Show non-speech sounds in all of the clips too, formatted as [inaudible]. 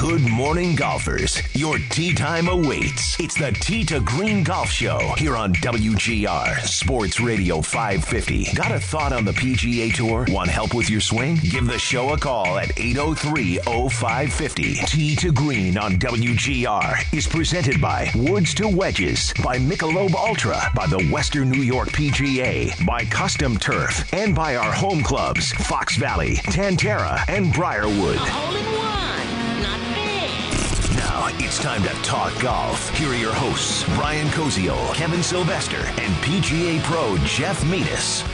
Good morning, golfers. Your tee time awaits. It's the Tee to Green Golf Show here on WGR Sports Radio 550. Got a thought on the PGA Tour? Want help with your swing? Give the show a call at 803 0550. Tee to Green on WGR is presented by Woods to Wedges, by Michelob Ultra, by the Western New York PGA, by Custom Turf, and by our home clubs, Fox Valley, Tan Tara, and Briarwood. Time to talk golf. Here are your hosts, Brian Koziel, Kevin Sylvester, and PGA Pro Jeff Metis.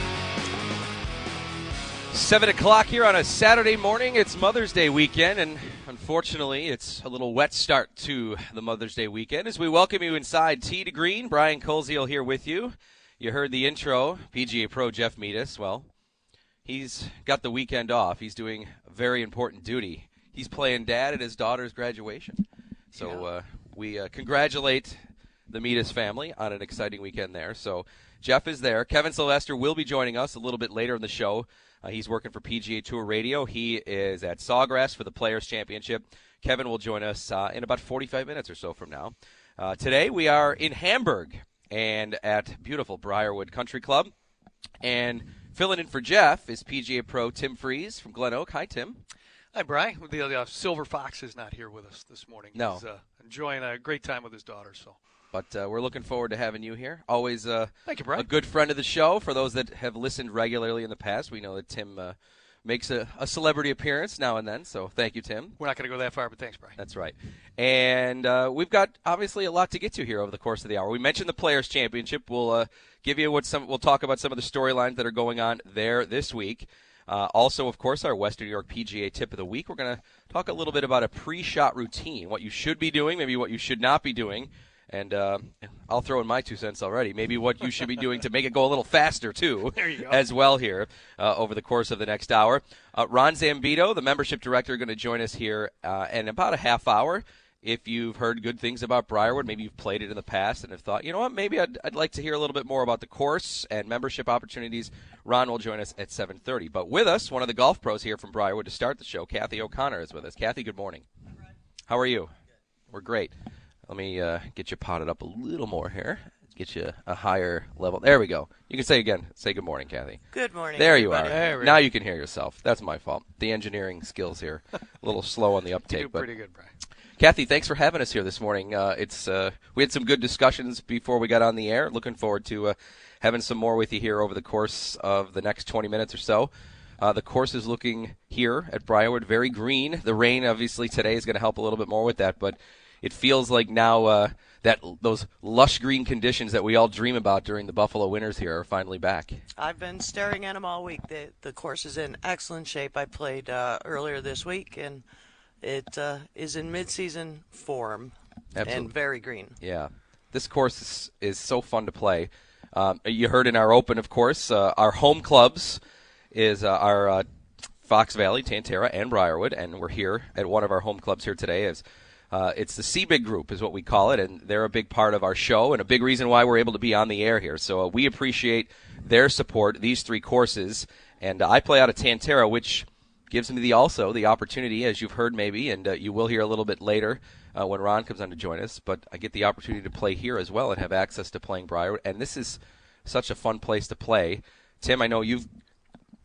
7 o'clock here on a Saturday morning. It's Mother's Day weekend, and unfortunately, it's a little wet start to the Mother's Day weekend as we welcome you inside Tee to Green. Brian Koziel here with you. You heard the intro, PGA Pro Jeff Metis. Well, he's got the weekend off. He's doing very important duty. He's playing dad at his daughter's graduation. So uh, we uh, congratulate the Metis family on an exciting weekend there. So Jeff is there. Kevin Sylvester will be joining us a little bit later in the show. Uh, he's working for PGA Tour Radio. He is at Sawgrass for the Players Championship. Kevin will join us uh, in about 45 minutes or so from now. Uh, today we are in Hamburg and at beautiful Briarwood Country Club. And filling in for Jeff is PGA Pro Tim Freeze from Glen Oak. Hi, Tim. Hi, Brian. The uh, Silver Fox is not here with us this morning. No. He's uh, enjoying a great time with his daughter. So, But uh, we're looking forward to having you here. Always uh, Thank you, Brian. a good friend of the show. For those that have listened regularly in the past, we know that Tim uh, makes a, a celebrity appearance now and then. So thank you, Tim. we're not going to go that far, but thanks, Brian. That's right. And uh, we've got obviously a lot to get to here over the course of the hour. We mentioned the Players Championship. We'll uh, give you what some. We'll talk about some of the storylines that are going on there this week. Uh, also, of course, our Western New York PGA tip of the week. We're going to talk a little bit about a pre-shot routine, what you should be doing, maybe what you should not be doing, and uh, I'll throw in my two cents already. Maybe what you should be doing to make it go a little faster too, [laughs] There you go. as well here uh, over the course of the next hour. Uh, Ron Zambito, the membership director, going to join us here uh, in about a half hour. If you've heard good things about Briarwood, maybe you've played it in the past and have thought, you know what, maybe I'd, I'd like to hear a little bit more about the course and membership opportunities. Ron will join us at 7:30. But with us, one of the golf pros here from Briarwood to start the show, Kathy O'Connor is with us. Kathy, good morning. How are you? We're great. Let me uh, get you potted up a little more here. Get you a higher level. There we go. You can say again. Say good morning, Kathy. Good morning. There you are. There now you can hear yourself. That's my fault. The engineering skills here, a little slow on the [laughs] You uptake. do but pretty good, Brian. Kathy, thanks for having us here this morning. Uh, it's uh, we had some good discussions before we got on the air. Looking forward to uh, having some more with you here over the course of the next 20 minutes or so. Uh, the course is looking here at Briarwood very green. The rain, obviously, today is going to help a little bit more with that, but it feels like now uh, that those lush green conditions that we all dream about during the Buffalo winters here are finally back. I've been staring at them all week. The, the course is in excellent shape. I played uh, earlier this week, and it uh, is in mid-season form Absolutely. and very green. Yeah, this course is, is so fun to play. Um, you heard in our open, of course, uh, our home clubs is uh, our uh, Fox Valley, Tan Tara, and Briarwood, and we're here at one of our home clubs here today. As uh, it's the CBIG Group, is what we call it, and they're a big part of our show and a big reason why we're able to be on the air here. So uh, we appreciate their support. These three courses, and uh, I play out of Tan Tara, which gives me the also the opportunity, as you've heard maybe, and uh, you will hear a little bit later uh, when Ron comes on to join us. But I get the opportunity to play here as well and have access to playing Briarwood, and this is such a fun place to play. Tim, I know you've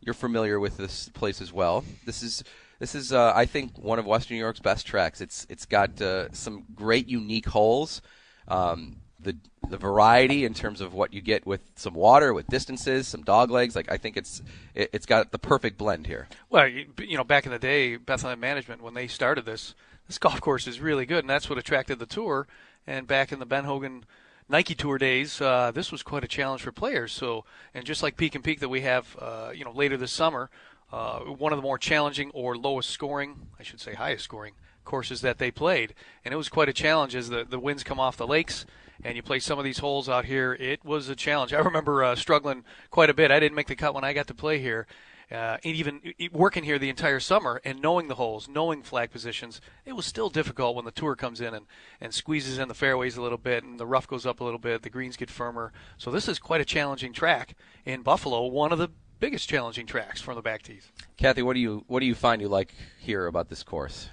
you're familiar with this place as well. This is this is uh, I think one of Western New York's best tracks. It's it's got uh, some great unique holes. Um, the the variety in terms of what you get with some water, with distances, some dog legs. Like I think it's it, it's got the perfect blend here. Well, you, you know, back in the day, Bethlehem Management, when they started this, this golf course is really good, and that's what attracted the tour. And back in the Ben Hogan Nike Tour days, uh, this was quite a challenge for players. So, and just like Peek'n Peak that we have, uh, you know, later this summer, uh, one of the more challenging or lowest scoring, I should say highest scoring courses that they played, and it was quite a challenge as the the winds come off the lakes and you play some of these holes out here. It was a challenge. I remember uh, struggling quite a bit. I didn't make the cut when I got to play here. Uh, and even working here the entire summer and knowing the holes, knowing flag positions, it was still difficult when the tour comes in and, and squeezes in the fairways a little bit and the rough goes up a little bit, the greens get firmer. So this is quite a challenging track in Buffalo, one of the biggest challenging tracks from the back tees. Kathy, what do you what do you find you like here about this course?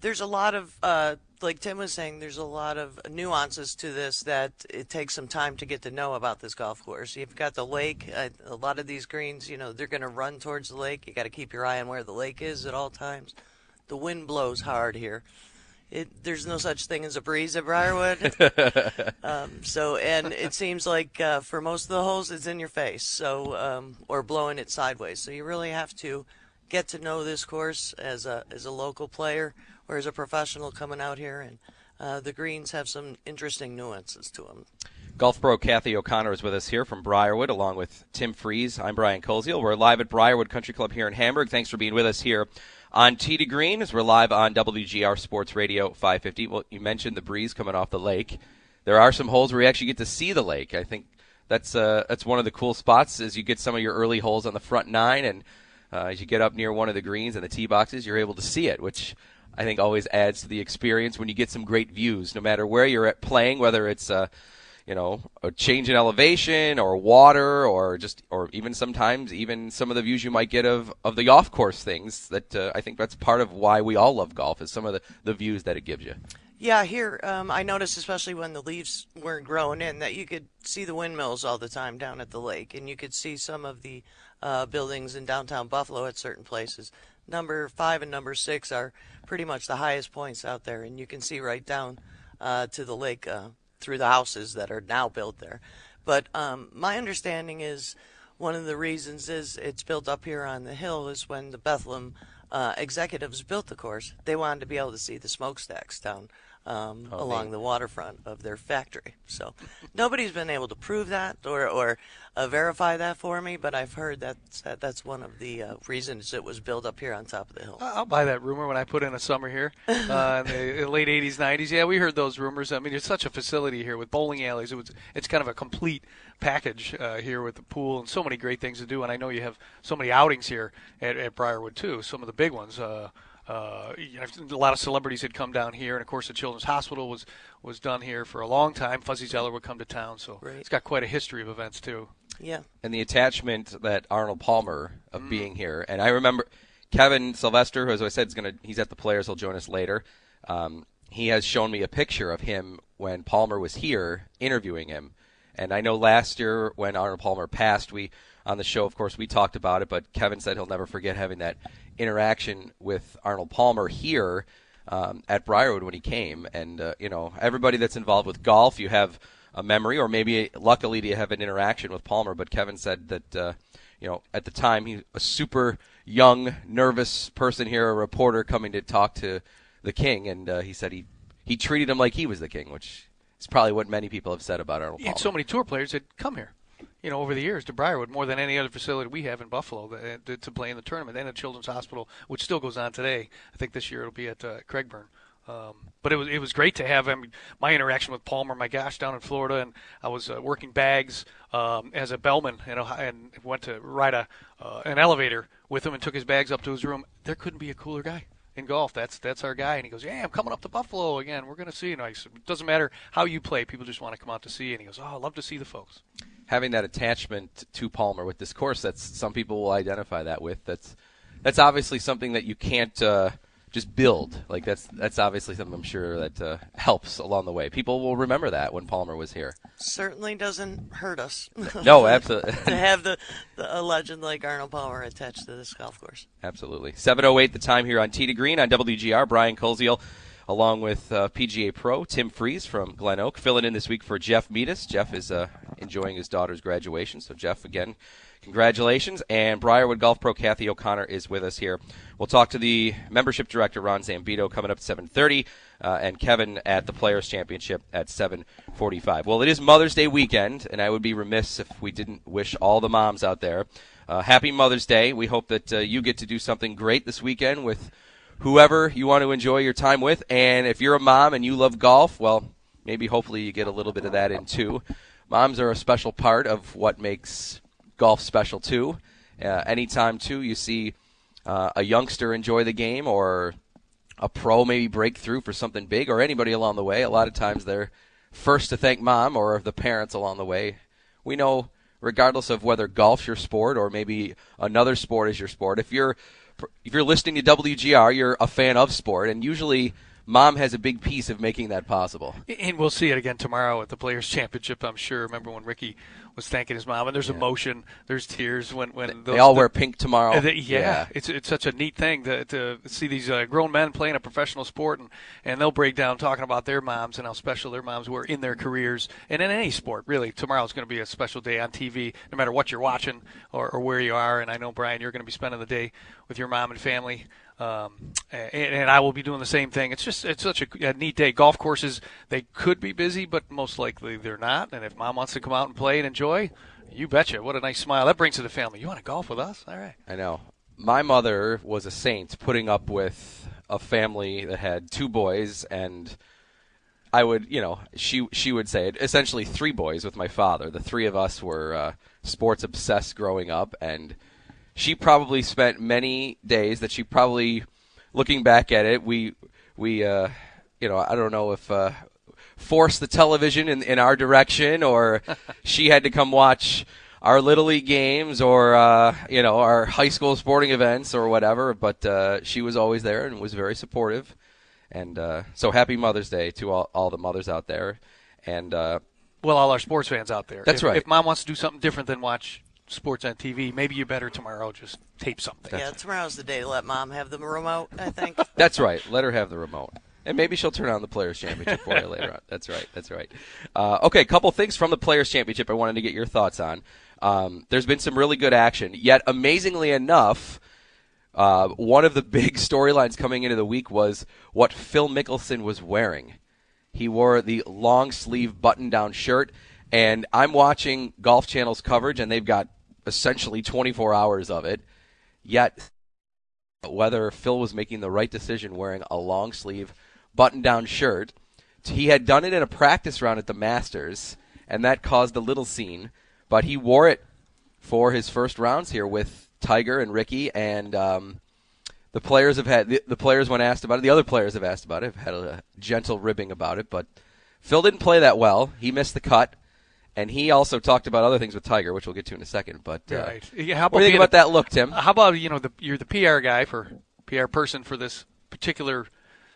There's a lot of uh, like Tim was saying, there's a lot of nuances to this that it takes some time to get to know about this golf course. You've got the lake. Uh, a lot of these greens, you know, they're going to run towards the lake. You got to keep your eye on where the lake is at all times. The wind blows hard here. It, there's no such thing as a breeze at Briarwood. [laughs] um, so, and it seems like uh, for most of the holes, it's in your face, so um, or blowing it sideways. So you really have to get to know this course as a as a local player or as a professional coming out here, and uh, the greens have some interesting nuances to them. Golf pro Kathy O'Connor is with us here from Briarwood, along with Tim Freeze. I'm Brian Koziel. We're live at Briarwood Country Club here in Hamburg. Thanks for being with us here on Tee to Green as we're live on WGR Sports Radio 550. Well, you mentioned the breeze coming off the lake. There are some holes where you actually get to see the lake. I think that's uh, that's one of the cool spots as you get some of your early holes on the front nine, and uh, as you get up near one of the greens and the tee boxes, you're able to see it, which I think always adds to the experience when you get some great views, no matter where you're at playing, whether it's uh, you know a change in elevation or water or just or even sometimes even some of the views you might get of of the off course things. That uh, I think that's part of why we all love golf is some of the the views that it gives you. Yeah, here um, I noticed, especially when the leaves weren't growing in, that you could see the windmills all the time down at the lake, and you could see some of the uh, buildings in downtown Buffalo at certain places. Number five and number six are pretty much the highest points out there, and you can see right down uh, to the lake uh, through the houses that are now built there. But um, my understanding is one of the reasons is it's built up here on the hill is when the Bethlehem uh, executives built the course, they wanted to be able to see the smokestacks down um, oh, along the waterfront of their factory. So nobody's been able to prove that or, or uh, verify that for me, but I've heard that that's one of the uh, reasons it was built up here on top of the hill. I'll buy that rumor when I put in a summer here [laughs] uh, in the late 80s, 90s. Yeah, we heard those rumors. I mean, it's such a facility here with bowling alleys. It was, it's kind of a complete package uh, here with the pool and so many great things to do. And I know you have so many outings here at, at Briarwood, too, some of the big ones. Uh, you know, a lot of celebrities had come down here, and of course, the Children's Hospital was was done here for a long time. Fuzzy Zoeller would come to town, so right. it's got quite a history of events too. Yeah, and the attachment that Arnold Palmer of mm. being here, and I remember Kevin Sylvester, who, as I said, is gonna he's at the Players. He'll join us later. Um, he has shown me a picture of him when Palmer was here interviewing him, and I know last year when Arnold Palmer passed, we on the show, of course, we talked about it, but Kevin said he'll never forget having that interaction with Arnold Palmer here um, at Briarwood when he came. And, uh, you know, everybody that's involved with golf, you have a memory, or maybe luckily you have an interaction with Palmer. But Kevin said that, uh, you know, at the time, he a super young, nervous person here, a reporter coming to talk to the king. And uh, he said he, he treated him like he was the king, which is probably what many people have said about Arnold Palmer. And so many tour players had come here you know, over the years to Briarwood more than any other facility we have in Buffalo to, to play in the tournament. And at Children's Hospital, which still goes on today. I think this year it'll be at uh, Crag Burn. Um, but it was it was great to have him. My interaction with Palmer, my gosh, down in Florida, and I was uh, working bags um, as a bellman, know, and went to ride a uh, an elevator with him and took his bags up to his room. There couldn't be a cooler guy in golf. That's that's our guy. And he goes, yeah, I'm coming up to Buffalo again. We're going to see. And I said, it doesn't matter how you play. People just want to come out to see. And he goes, oh, I love to see the folks having that attachment to Palmer with this course. That's some people will identify that with. That's that's obviously something that you can't uh, just build. Like that's that's obviously something I'm sure that uh, helps along the way. People will remember that when Palmer was here. Certainly doesn't hurt us. [laughs] no, absolutely. [laughs] to have the, the, a legend like Arnold Palmer attached to this golf course. Absolutely. 7:08 the time here on Tee to Green on WGR. Brian Koziel along with uh, PGA Pro Tim Freeze from Glen Oak, filling in this week for Jeff Meadus. Jeff is uh, enjoying his daughter's graduation. So, Jeff, again, congratulations. And Briarwood Golf Pro Kathy O'Connor is with us here. We'll talk to the membership director, Ron Zambito, coming up at 7.30, uh, and Kevin at the Players' Championship at 7.45. Well, it is Mother's Day weekend, and I would be remiss if we didn't wish all the moms out there uh, happy Mother's Day. We hope that uh, you get to do something great this weekend with whoever you want to enjoy your time with. And if you're a mom and you love golf, well, maybe hopefully you get a little bit of that in too. Moms are a special part of what makes golf special too. Uh, anytime too you see uh, a youngster enjoy the game or a pro maybe break through for something big or anybody along the way, a lot of times they're first to thank mom or the parents along the way. We know regardless of whether golf's your sport or maybe another sport is your sport. If you're if you're listening to WGR, you're a fan of sport, and usually mom has a big piece of making that possible. And we'll see it again tomorrow at the Players Championship. I'm sure. Remember when Ricky was thanking his mom, and there's yeah. emotion, there's tears when when they all the, wear pink tomorrow. The, yeah, yeah, it's it's such a neat thing to to see these uh, grown men playing a professional sport, and and they'll break down talking about their moms and how special their moms were in their careers and in any sport. Really, tomorrow's going to be a special day on TV, no matter what you're watching or, or where you are. And I know Brian, you're going to be spending the day with your mom and family. Um, and, and, I will be doing the same thing. It's just it's such a, a, neat day. Golf courses they could be busy, but most likely they're not. And if mom wants to come out and play and enjoy, you betcha. What a nice smile that brings to the family. You want to golf with us? All right. I know. My mother was a saint, putting up with a family that had two boys and. I would, you know, she she would say it. Essentially, three boys with my father. The three of us were uh, sports obsessed growing up, and she probably spent many days that she probably, looking back at it, we we uh, you know I don't know if uh, forced the television in, in our direction or [laughs] she had to come watch our little league games or uh, you know our high school sporting events or whatever. But uh, she was always there and was very supportive. And uh, so happy Mother's Day to all, all the mothers out there. And uh, well, all our sports fans out there. That's if, right. If mom wants to do something different than watch sports on TV. Maybe you better tomorrow just tape something. Yeah, tomorrow's the day to let mom have the remote. I think. [laughs] That's right. Let her have the remote. And maybe she'll turn on the Players Championship for you [laughs] later on. That's right. That's right. Uh, okay, a couple things from the Players Championship I wanted to get your thoughts on. Um, there's been some really good action. Yet, amazingly enough, uh, one of the [laughs] big storylines coming into the week was what Phil Mickelson was wearing. He wore the long sleeve button down shirt, and I'm watching Golf Channel's coverage, and they've got essentially 24 hours of it. Yet, whether Phil was making the right decision wearing a long sleeve button down shirt, he had done it in a practice round at the Masters, and that caused a little scene. But he wore it for his first rounds here with Tiger and Rickie, and um, the players have had the, the, players when asked about it, the other players have asked about it, have had a gentle ribbing about it. But Phil didn't play that well. He missed the cut. And he also talked about other things with Tiger, which we'll get to in a second. But uh, right. yeah, how about what do you think about that look, Tim? How about you know the, you're the PR guy for PR person for this particular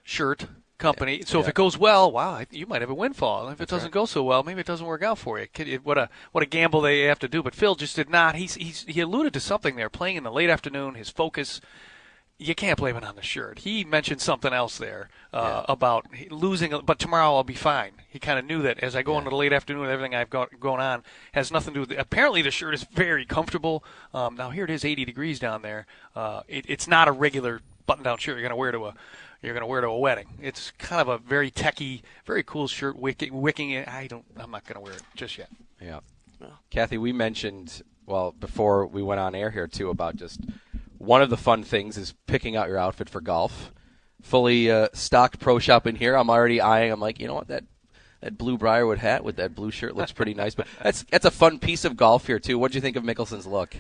shirt company. Yeah. So yeah. if it goes well, wow, you might have a windfall. If it That's doesn't right. go so well, maybe it doesn't work out for you. What a what a gamble they have to do. But Phil just did not. He's, he's he alluded to something there. Playing in the late afternoon, his focus you can't blame it on the shirt. He mentioned something else there uh, yeah. about losing, but tomorrow I'll be fine. He kind of knew that as I go yeah. into the late afternoon, everything I've got going on has nothing to do with it. Apparently, the shirt is very comfortable. Um, now, here it is 80 degrees down there. Uh, it, it's not a regular button down shirt you're going to wear to a you're going to wear to a wedding. It's kind of a very techy, very cool shirt, wicking, wicking it. I don't, I'm not going to wear it just yet. Yeah. Kathy, we mentioned, well, before we went on air here, too, about just one of the fun things is picking out your outfit for golf. Fully uh, stocked pro shop in here. I'm already eyeing. I'm like, you know what that that blue Briarwood hat with that blue shirt looks pretty nice. But that's that's a fun piece of golf here too. What do you think of Mickelson's look?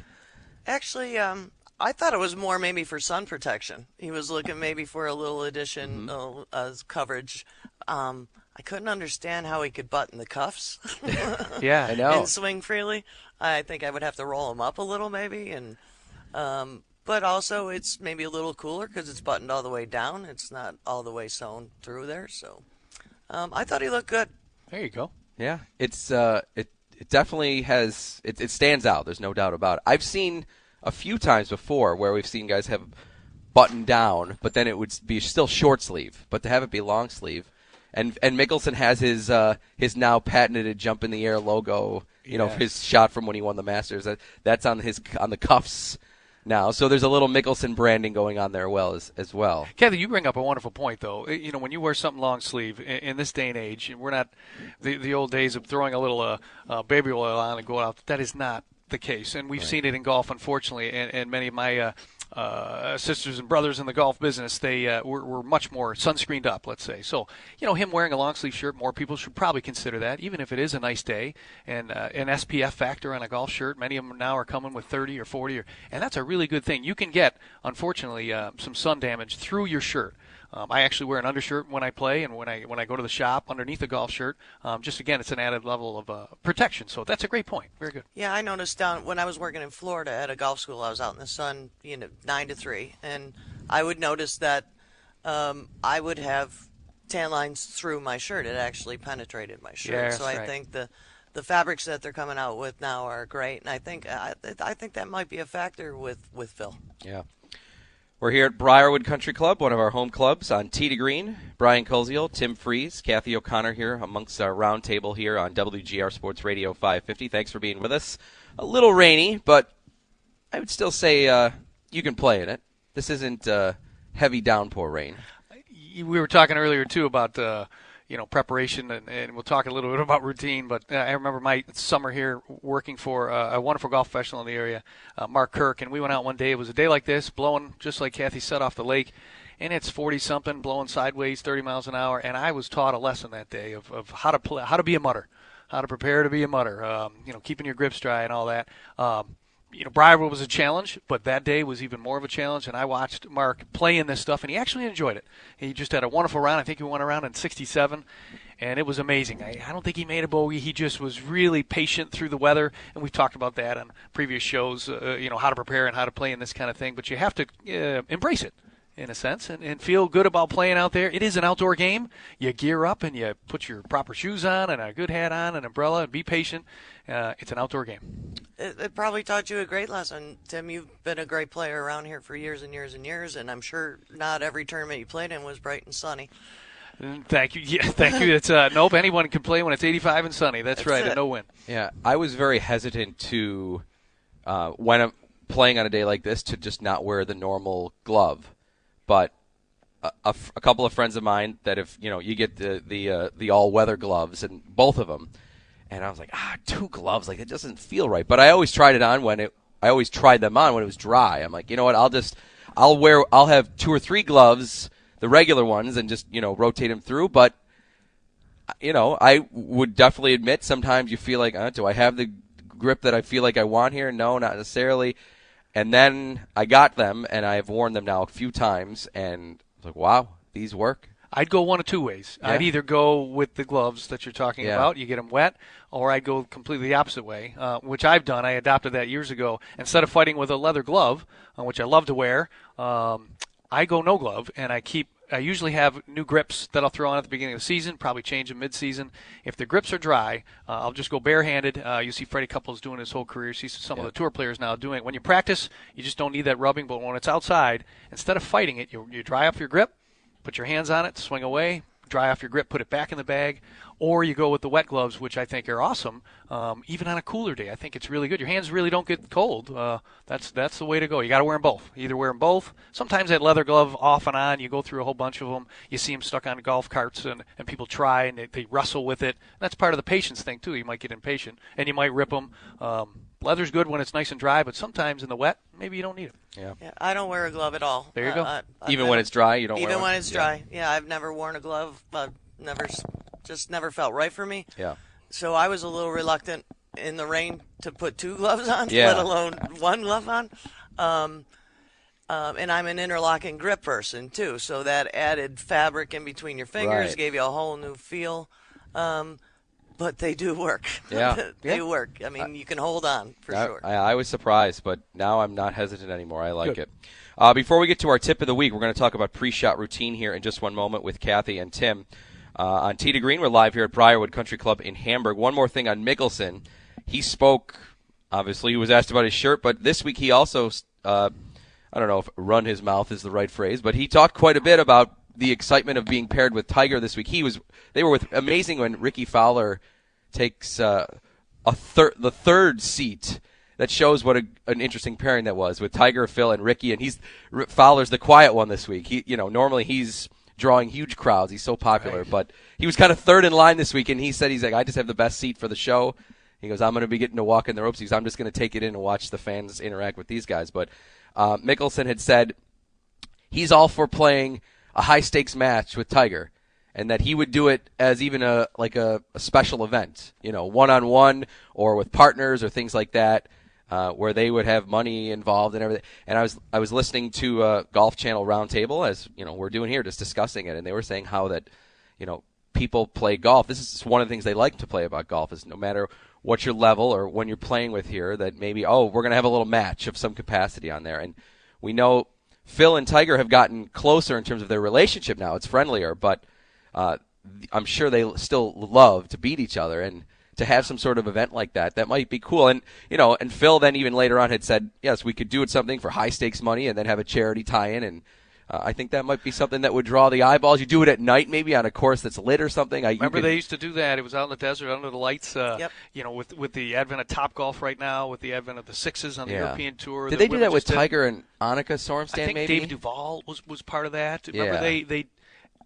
Actually, um, I thought it was more maybe for sun protection. He was looking maybe for a little additional mm-hmm. uh, coverage. Um, I couldn't understand how he could button the cuffs. [laughs] [laughs] yeah, I know. And swing freely. I think I would have to roll them up a little maybe, and um, but also it's maybe a little cooler because it's buttoned all the way down. It's not all the way sewn through there. So um, I thought he looked good. There you go. Yeah, it's uh, it it definitely has it, it stands out. There's no doubt about it. I've seen a few times before where we've seen guys have buttoned down, but then it would be still short sleeve. But to have it be long sleeve, and and Mickelson has his uh, his now patented jump in the air logo You know, his shot from when he won the Masters. That that's on his on the cuffs now. So there's a little Mickelson branding going on there, well as as well. Kathy, you bring up a wonderful point, though. You know, when you wear something long sleeve in, in this day and age, we're not the the old days of throwing a little uh, uh, baby oil on and going out. That is not the case, and we've seen it in golf, unfortunately. And, and many of my uh, uh, sisters and brothers in the golf business, they uh, were, were much more sunscreened up, let's say. So, you know, him wearing a long sleeve shirt, more people should probably consider that, even if it is a nice day. And uh, an SPF factor on a golf shirt, many of them now are coming with 30 or 40, or, and that's a really good thing. You can get, unfortunately, uh, some sun damage through your shirt. Um, I actually wear an undershirt when I play, and when I when I go to the shop underneath a golf shirt. Um, just again, it's an added level of uh, protection. So that's a great point. Very good. Yeah, I noticed down when I was working in Florida at a golf school, I was out in the sun, you know, nine to three, and I would notice that um, I would have tan lines through my shirt. It actually penetrated my shirt. Yeah, so I right. think the the fabrics that they're coming out with now are great, and I think I, I think that might be a factor with with Phil. Yeah. We're here at Briarwood Country Club, one of our home clubs on Tee to Green. Brian Koziel, Tim Freeze, Kathy O'Connor here amongst our round table here on WGR Sports Radio 550. Thanks for being with us. A little rainy, but I would still say uh, you can play in it. This isn't uh, heavy downpour rain. we were talking earlier too about uh, you know preparation, and, and we'll talk a little bit [laughs] about routine. But uh, I remember my summer here working for uh, a wonderful golf professional in the area, uh, Mark Kirk, and we went out one day. It was a day like this, blowing just like Kathy said off the lake. And it's 40 something, blowing sideways, 30 miles an hour. And I was taught a lesson that day of, of how to play, how to be a mutter, how to prepare to be a mutter. Um, you know, keeping your grips dry and all that. Um, you know, Briarwood was a challenge, but that day was even more of a challenge. And I watched Mark play in this stuff, and he actually enjoyed it. He just had a wonderful round. I think he won a round in 67, and it was amazing. I, I don't think he made a bogey. He just was really patient through the weather, and we've talked about that on previous shows. Uh, you know, how to prepare and how to play in this kind of thing. But you have to uh, embrace it in a sense, and, and feel good about playing out there. It is an outdoor game. You gear up and you put your proper shoes on and a good hat on, an umbrella, and be patient. Uh, it's an outdoor game. It, it probably taught you a great lesson, Tim. You've been a great player around here for years and years and years, and I'm sure not every tournament you played in was bright and sunny. Thank you. Yeah, thank you. It's uh, nope. Anyone can play when it's 85 and sunny. That's, That's right. it. And no win. Yeah, I was very hesitant to, uh, when I'm playing on a day like this, to just not wear the normal glove. But a, couple of friends of mine that if you know you get the the uh, the all weather gloves and both of them, and I was like ah two gloves like it doesn't feel right. But I always tried it on when it I always tried them on when it was dry. I'm like you know what I'll just I'll wear I'll have two or three gloves the regular ones and just you know rotate them through. But you know I would definitely admit sometimes you feel like uh, do I have the grip that I feel like I want here? No, not necessarily. And then I got them, and I've worn them now a few times, and I was like, wow, these work. I'd go one of two ways. Yeah. I'd either go with the gloves that you're talking Yeah. about, you get them wet, or I'd go completely the opposite way, uh, which I've done. I adopted that years ago. Instead of fighting with a leather glove, uh, which I love to wear, um, I go no glove, and I keep. I usually have new grips that I'll throw on at the beginning of the season, probably change them mid-season. If the grips are dry, uh, I'll just go barehanded. Uh, you see Freddie Couples doing his whole career. You see some of the tour players now doing it. When you practice, you just don't need that rubbing, but when it's outside, instead of fighting it, you, you dry off your grip, put your hands on it, swing away, dry off your grip, put it back in the bag, or you go with the wet gloves, which I think are awesome. Um, even on a cooler day, I think it's really good. Your hands really don't get cold. Uh, that's that's the way to go. You got to wear them both. Either wear them both. Sometimes that leather glove off and on. You go through a whole bunch of them. You see them stuck on golf carts, and, and people try and they, they wrestle with it. That's part of the patience thing too. You might get impatient and you might rip them. Um, leather's good when it's nice and dry, but sometimes in the wet, maybe you don't need it. Yeah. Yeah, I don't wear a glove at all. There you Uh, go. I- I've Even when it's dry, you don't wear Even when it's Yeah. dry. Yeah, I've never worn a glove. Uh, never, just never felt right for me. Yeah. So I was a little reluctant in the rain to put two [laughs] gloves on, Yeah. let alone one glove on. Um, um, and I'm an interlocking grip person too, so that added fabric in between your fingers Right. gave you a whole new feel. Um, but they do work. Yeah. [laughs] they Yeah. work. I mean, you can hold on for I, sure. I, I was surprised, but now I'm not hesitant anymore. I like it. Uh, before we get to our tip of the week, we're going to talk about pre-shot routine here in just one moment with Kathy and Tim. Uh, on to Green, we're live here at Briarwood Country Club in Hamburg. One more thing on Mickelson. He spoke, obviously, he was asked about his shirt, but this week he also, uh, I don't know if run his mouth is the right phrase, but he talked quite a bit about the excitement of being paired with Tiger this week. He was, they were with amazing when Rickie Fowler takes uh, a third the third seat that shows what a, an interesting pairing that was with Tiger, Phil, and Rickie. And he's Fowler's the quiet one this week. He, you know, normally he's drawing huge crowds. He's so popular, Right. but he was kind of third in line this week. And he said he's like, I just have the best seat for the show. He goes, I'm going to be getting to walk in the ropes. He goes, I'm just going to take it in and watch the fans interact with these guys. But uh, Mickelson had said he's all for playing a high stakes match with Tiger, and that he would do it as even a like a, a special event, you know, one on one or with partners or things like that, uh, where they would have money involved and everything. And I was I was listening to a Golf Channel roundtable as you know we're doing here, just discussing it, and they were saying how that you know people play golf. This is one of the things they like to play about golf is no matter what your level or when you're playing with here, that maybe oh we're gonna have a little match of some capacity on there, and we know Phil and Tiger have gotten closer in terms of their relationship now. It's friendlier, but uh, I'm sure they still love to beat each other and to have some sort of event like that. That might be cool. And you know, and Phil then even later on had said, yes, we could do it something for high stakes money and then have a charity tie-in. And uh, I think that might be something that would draw the eyeballs. You do it at night, maybe on a course that's lit or something. I, Remember could- they used to do that. It was out in the desert under the lights. Uh, Yep. You know, with with the advent of Top Golf right now, with the advent of the sixes on the Yeah. European tour. Did that they do that with just did. Tiger and Annika Sorenstam? I think maybe David Duval was was part of that. Remember Yeah. they they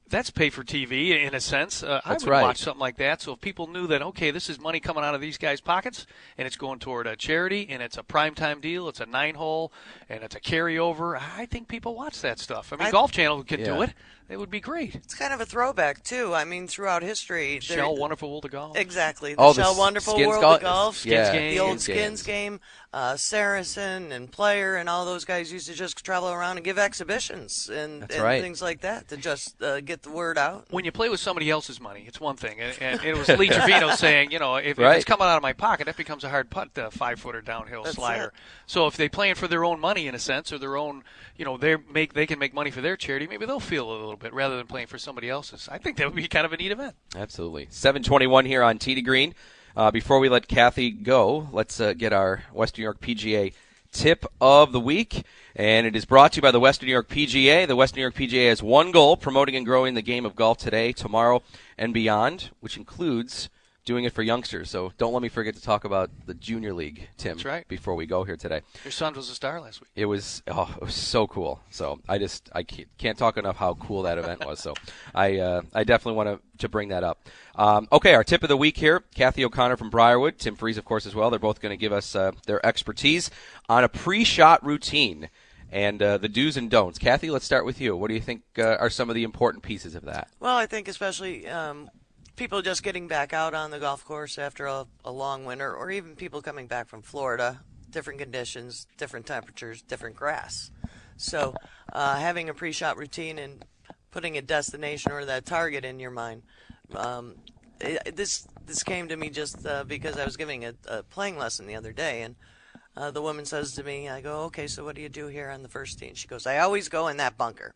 that's pay for TV in a sense. Uh, I would right. watch something like that. So if people knew that okay, this is money coming out of these guys' pockets and it's going toward a charity and it's a primetime deal, it's a nine hole and it's a carryover, I think people watch that stuff. I mean, I- Golf Channel could Yeah. do it. It would be great. It's kind of a throwback too. I mean, throughout history, there- Shell Wonderful World of Golf. Exactly. The Oh, the Shell S- Wonderful Skins World Golf- of Golf. Skins Yeah. The old Skins Skins game. Uh, Sarazen and Player and all those guys used to just travel around and give exhibitions and, and right. things like that to just uh, get the word out. when you play with somebody else's money, it's one thing. And, and it was Lee [laughs] Trevino saying, you know, if, if it's coming out of my pocket, that becomes a hard putt, uh, five footer downhill That's slider. it. So if they're playing for their own money in a sense, or their own, you know, they make they can make money for their charity, maybe they'll feel a little bit rather than playing for somebody else's. I think that would be kind of a neat event. Absolutely. 721 here on to Green. Uh, before we let Kathy go, let's uh, get our Western New York PGA tip of the week. And it is brought to you by the Western New York PGA. The Western New York PGA has one goal promoting and growing the game of golf today, tomorrow, and beyond, which includes doing it for youngsters. So don't let me forget to talk about the Junior League, Tim, That's right. before we go here today. Your son was a star last week. It was oh, it was so cool. So I just I can't, can't talk enough how cool that event was. So [laughs] I uh, I definitely want to to bring that up. Um, okay, our tip of the week here: Kathy O'Connor from Briarwood, Tim Freeze, of course, as well. They're both going to give us uh, their expertise on a pre-shot routine and uh, the do's and don'ts. Kathy, let's start with you. What do you think uh, are some of the important pieces of that? Well, I think especially um, people just getting back out on the golf course after a, a long winter, or even people coming back from Florida, different conditions, different temperatures, different grass. So, uh, having a pre-shot routine and putting a destination or that target in your mind. Um, it, this this came to me just uh, because I was giving a, a playing lesson the other day, and uh, the woman says to me, "I go, okay, so what do you do here on the first tee?" And she goes, "I always go in that bunker."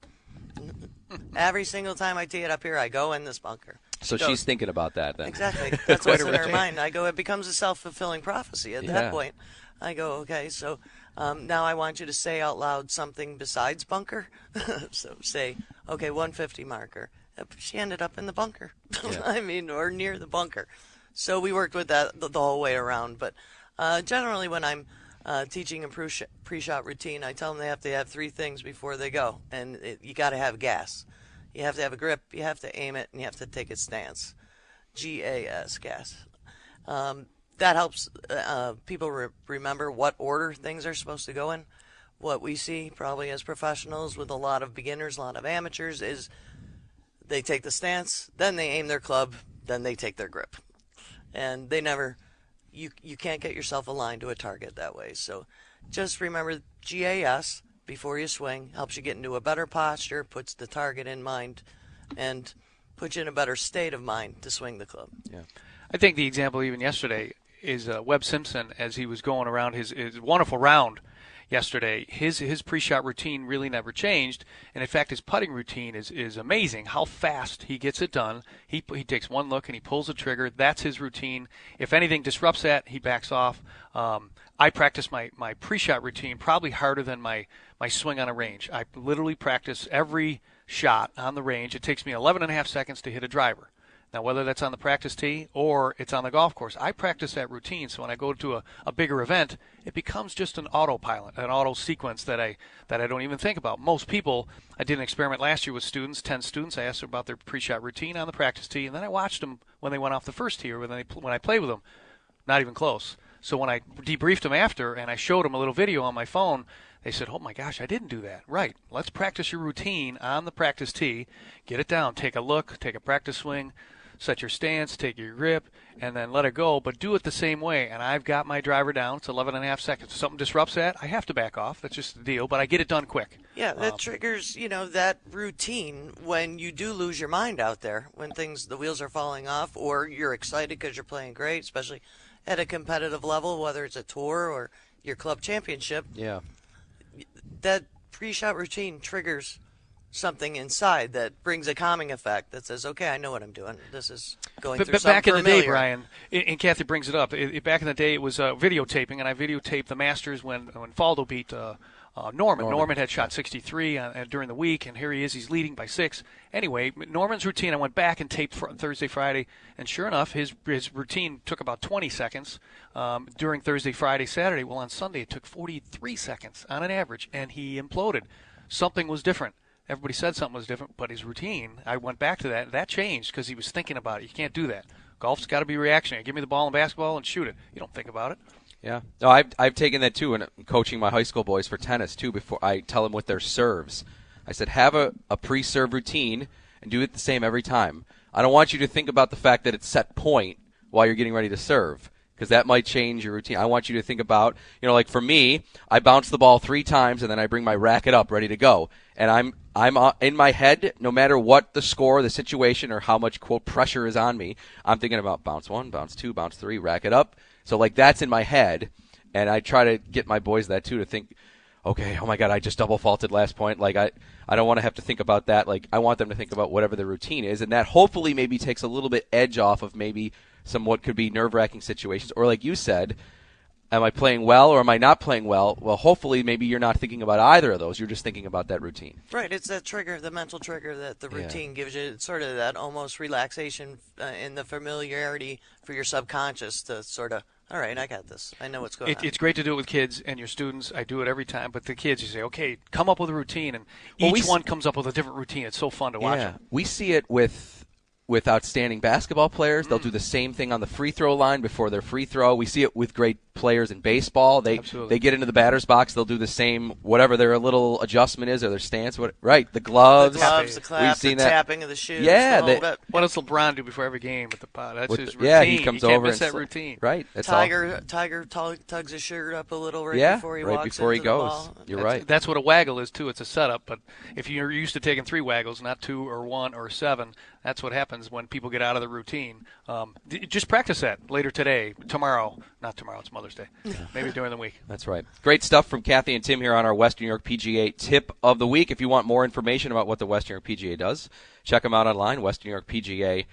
Every single time I tee it up here, I go in this bunker. So she's thinking about that then. Exactly. [laughs] That's what's in her routine. mind. I go, it becomes a self fulfilling prophecy at Yeah. that point. I go, okay, so um, now I want you to say out loud something besides bunker. [laughs] so say, okay, 150 marker. She ended up in the bunker. [laughs] I mean, or near the bunker. So we worked with that the, the whole way around. But uh, generally, when I'm uh, teaching a pre-sh- pre-shot routine, I tell them they have to have three things before they go, and it, you got to have gas. You have to have a grip, you have to aim it, and you have to take its stance. G A S, gas. Um, that helps uh, people re- remember what order things are supposed to go in. What we see, probably as professionals, with a lot of beginners, a lot of amateurs, is they take the stance, then they aim their club, then they take their grip, and they never. You you can't get yourself aligned to a target that way. So, just remember GAS before you swing helps you get into a better posture, puts the target in mind, and puts you in a better state of mind to swing the club. Yeah. I think the example even yesterday is uh, Webb Simpson as he was going around his, his wonderful round yesterday. His his pre-shot routine really never changed, and in fact, his putting routine is, is amazing. How fast he gets it done. He he takes one look and he pulls the trigger. That's his routine. If anything disrupts that, he backs off. Um, I practice my, my pre-shot routine probably harder than my, my swing on a range. I literally practice every shot on the range. It takes me 11 and a half seconds to hit a driver. Now, whether that's on the practice tee or it's on the golf course, I practice that routine. So when I go to a, a bigger event, it becomes just an autopilot, an auto sequence that I that I don't even think about. Most people, I did an experiment last year with students, ten students. I asked them about their pre-shot routine on the practice tee, and then I watched them when they went off the first tee or when they when I played with them. Not even close. So when I debriefed them after and I showed them a little video on my phone, they said, "Oh my gosh, I didn't do that." Right. Let's practice your routine on the practice tee. Get it down. Take a look. Take a practice swing set your stance, take your grip, and then let it go. But do it the same way. And I've got my driver down. It's 11 and a half seconds. If something disrupts that, I have to back off. That's just the deal. But I get it done quick. Yeah, that um, triggers, you know, that routine when you do lose your mind out there, when things, the wheels are falling off, or you're excited because you're playing great, especially at a competitive level, whether it's a tour or your club championship. Yeah. That pre-shot routine triggers something inside that brings a calming effect that says, "Okay, I know what I'm doing. This is going but, through but back in familiar. the day, Brian, and Kathy brings it up. It, it, back in the day, it was uh, videotaping, and I videotaped the Masters when when Faldo beat uh, uh, Norman. Norman. Norman. had shot 63 uh, during the week, and here he is. He's leading by six. Anyway, Norman's routine. I went back and taped fr- Thursday, Friday, and sure enough, his his routine took about 20 seconds um, during Thursday, Friday, Saturday. Well, on Sunday, it took 43 seconds on an average, and he imploded. Something was different everybody said something was different, but his routine, I went back to that. That changed because he was thinking about it. You can't do that. Golf's got to be reactionary. Give me the ball in basketball and shoot it. You don't think about it. Yeah, no, I've I've taken that too, and coaching my high school boys for tennis too. Before I tell them what their serves, I said have a, a pre-serve routine and do it the same every time. I don't want you to think about the fact that it's set point while you're getting ready to serve because that might change your routine. I want you to think about, you know, like for me, I bounce the ball three times and then I bring my racket up ready to go, and I'm I'm uh, in my head, no matter what the score, the situation, or how much quote pressure is on me. I'm thinking about bounce one, bounce two, bounce three, racket up. So like that's in my head, and I try to get my boys that too to think, okay, oh my god, I just double faulted last point. Like I I don't want to have to think about that. Like I want them to think about whatever the routine is, and that hopefully maybe takes a little bit edge off of maybe some what could be nerve wracking situations. Or like you said, am I playing well or am I not playing well? Well, hopefully, maybe you're not thinking about either of those. You're just thinking about that routine. Right. It's that trigger, the mental trigger that the routine yeah. gives you. It's sort of that almost relaxation uh, in the familiarity for your subconscious to sort of. All right, I got this. I know what's going it, on. It's great to do it with kids and your students. I do it every time. But the kids, you say, okay, come up with a routine, and well, each one comes up with a different routine. It's so fun to watch. Yeah, we see it with with outstanding basketball players. They'll do the mm. same thing on the free throw line before their free throw. We see it with great players in baseball. They Absolutely. they get into the batter's box. They'll do the same whatever their little adjustment is or their stance. What right? The gloves. The gloves, the clap, We've seen the that. tapping of the shoes. Yeah. The they, what does LeBron do before every game with the pot? That's his routine. Yeah, he comes you can't over miss and that routine. Right. That's Tiger all. Tiger tugs his shirt up a little right yeah, before he right walks before he into goes. the ball. You're that's, right. That's what a waggle is too. It's a setup. But if you're used to taking three waggles, not two or one or seven, that's what happens when people get out of the routine. Um, just practice that later today, tomorrow. Not tomorrow. It's Mother's Day. [laughs] Maybe during the week. That's right. Great stuff from Kathy and Tim here on our Western New York PGA tip of the week. If you want more information about what the Western New York PGA does, check them out online, Western New York PGA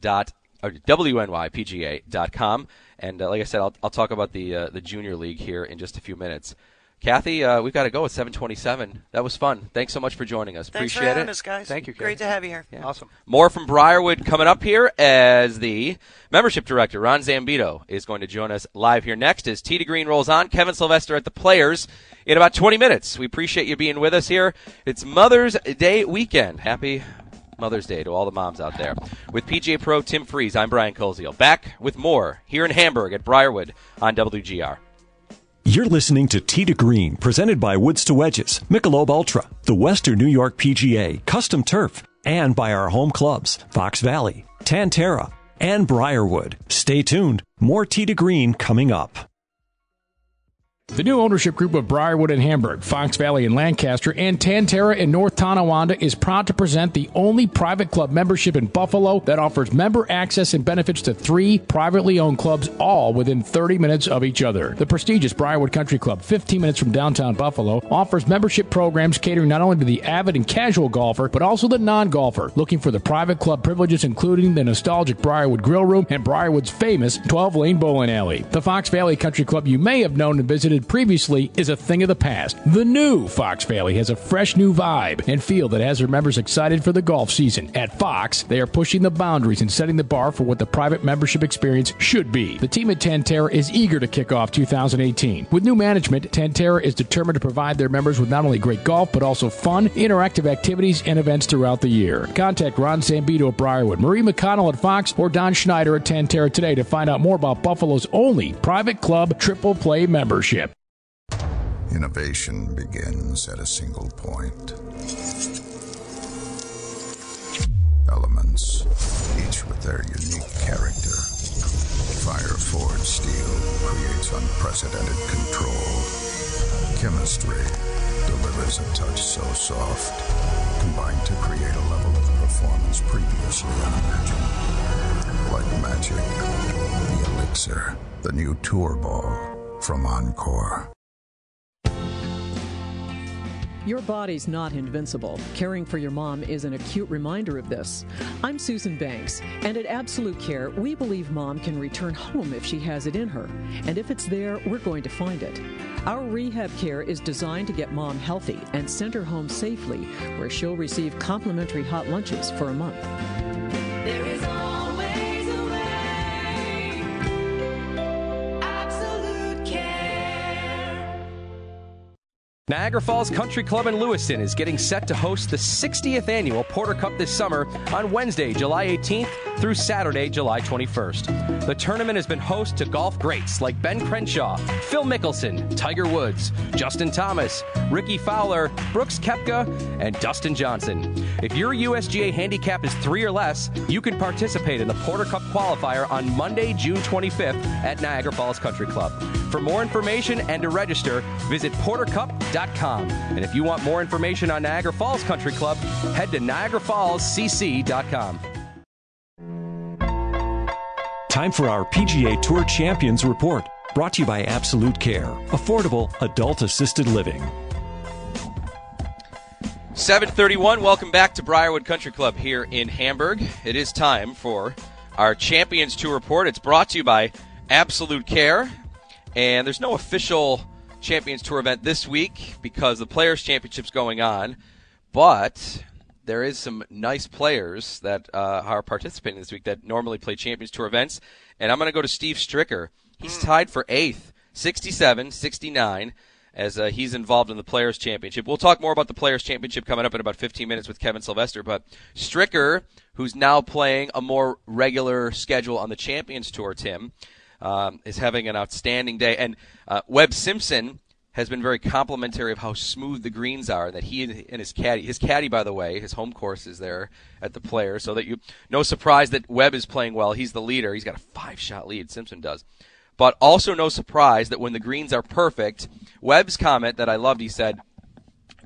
dot or WNYPGA.com. And uh, like I said, I'll, I'll talk about the uh, the junior league here in just a few minutes. Kathy, uh, we've got to go at 727. That was fun. Thanks so much for joining us. Thanks Appreciate for having it. us, guys. Thank you, Kathy. Great to have you here. Yeah. Awesome. More from Briarwood coming up here as the membership director, Ron Zambito, is going to join us live here next as Tee to Green rolls on. Kevin Sylvester at the Players in about 20 minutes. We appreciate you being with us here. It's Mother's Day weekend. Happy Mother's Day to all the moms out there. With PGA Pro Tim Freeze, I'm Brian Koziel. Back with more here in Hamburg at Briarwood on WGR. You're listening to Tee to Green, presented by Woods to Wedges, Michelob Ultra, the Western New York PGA, Custom Turf, and by our home clubs, Fox Valley, Tan Tara, and Briarwood. Stay tuned. More Tee to Green coming up. The new ownership group of Briarwood and Hamburg, Fox Valley and Lancaster, and Tan Tara in North Tonawanda is proud to present the only private club membership in Buffalo that offers member access and benefits to three privately owned clubs, all within 30 minutes of each other. The prestigious Briarwood Country Club, 15 minutes from downtown Buffalo, offers membership programs catering not only to the avid and casual golfer, but also the non golfer looking for the private club privileges, including the nostalgic Briarwood Grill Room and Briarwood's famous 12 lane bowling alley. The Fox Valley Country Club you may have known and visited previously is a thing of the past. The new Fox Valley has a fresh new vibe and feel that has their members excited for the golf season. At Fox, they are pushing the boundaries and setting the bar for what the private membership experience should be. The team at Tan Tara is eager to kick off 2018. With new management, Tan Tara is determined to provide their members with not only great golf, but also fun, interactive activities and events throughout the year. Contact Ron Zambito at Briarwood, Marie McConnell at Fox, or Don Schneider at Tan Tara today to find out more about Buffalo's only private club triple play membership. Innovation begins at a single point. Elements, each with their unique character. Fire forged steel creates unprecedented control. Chemistry delivers a touch so soft, combined to create a level of performance previously unimagined. Like magic, the elixir, the new tour ball from OnCore. Your body's not invincible. Caring for your mom is an acute reminder of this. I'm Susan Banks, and at Absolute Care, we believe mom can return home if she has it in her. And if it's there, we're going to find it. Our rehab care is designed to get mom healthy and send her home safely, where she'll receive complimentary hot lunches for a month. There is always Niagara Falls Country Club in Lewiston is getting set to host the 60th annual Porter Cup this summer on Wednesday, July 18th through Saturday, July 21st. The tournament has been host to golf greats like Ben Crenshaw, Phil Mickelson, Tiger Woods, Justin Thomas, Rickie Fowler, Brooks Koepka, and Dustin Johnson. If your USGA handicap is three or less, you can participate in the Porter Cup qualifier on Monday, June 25th at Niagara Falls Country Club. For more information and to register, visit portercup.com. And if you want more information on Niagara Falls Country Club, head to niagarafallscc.com. Time for our PGA Tour Champions Report, brought to you by Absolute Care, affordable adult assisted living. 731, welcome back to Briarwood Country Club here in Hamburg. It is time for our Champions Tour report. It's brought to you by Absolute Care, and there's no official Champions Tour event this week because the Players Championship's going on, but there is some nice players that uh, are participating this week that normally play Champions Tour events, and I'm going to go to Steve Stricker. He's tied for eighth, 67, 69 as uh, he's involved in the Players Championship. We'll talk more about the Players Championship coming up in about 15 minutes with Kevin Sylvester. But Stricker, who's now playing a more regular schedule on the Champions Tour, Tim, um, is having an outstanding day. And uh, Webb Simpson has been very complimentary of how smooth the greens are. That he and his caddy, his caddy, by the way, his home course is there at the Players, so that you no surprise that Webb is playing well. He's the leader. He's got a five-shot lead. Simpson does. But also no surprise that when the greens are perfect, Webb's comment that I loved, he said,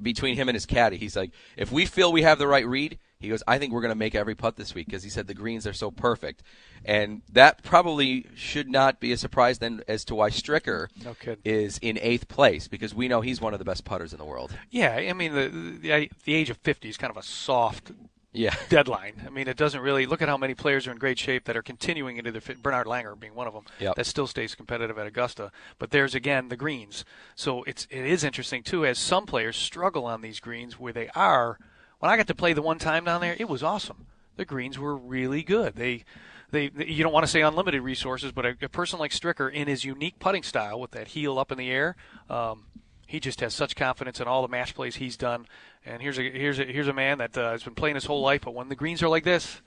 between him and his caddy, he's like, if we feel we have the right read, he goes, I think we're going to make every putt this week because he said the greens are so perfect. And that probably should not be a surprise then as to why Stricker No is in eighth place because we know he's one of the best putters in the world. Yeah, I mean the the, the age of 50 is kind of a soft Yeah. [laughs] deadline. I mean, it doesn't really look at how many players are in great shape that are continuing into their fit. Bernhard Langer being one of them Yep. that still stays competitive at Augusta. But there's again the greens. So it's it is interesting too as some players struggle on these greens where they are. When I got to play the one time down there, it was awesome. The greens were really good. They they, you don't want to say unlimited resources, but a, a person like Stricker in his unique putting style with that heel up in the air, um, he just has such confidence in all the match plays he's done. And here's a here's a here's a man that uh, has been playing his whole life, but when the greens are like this,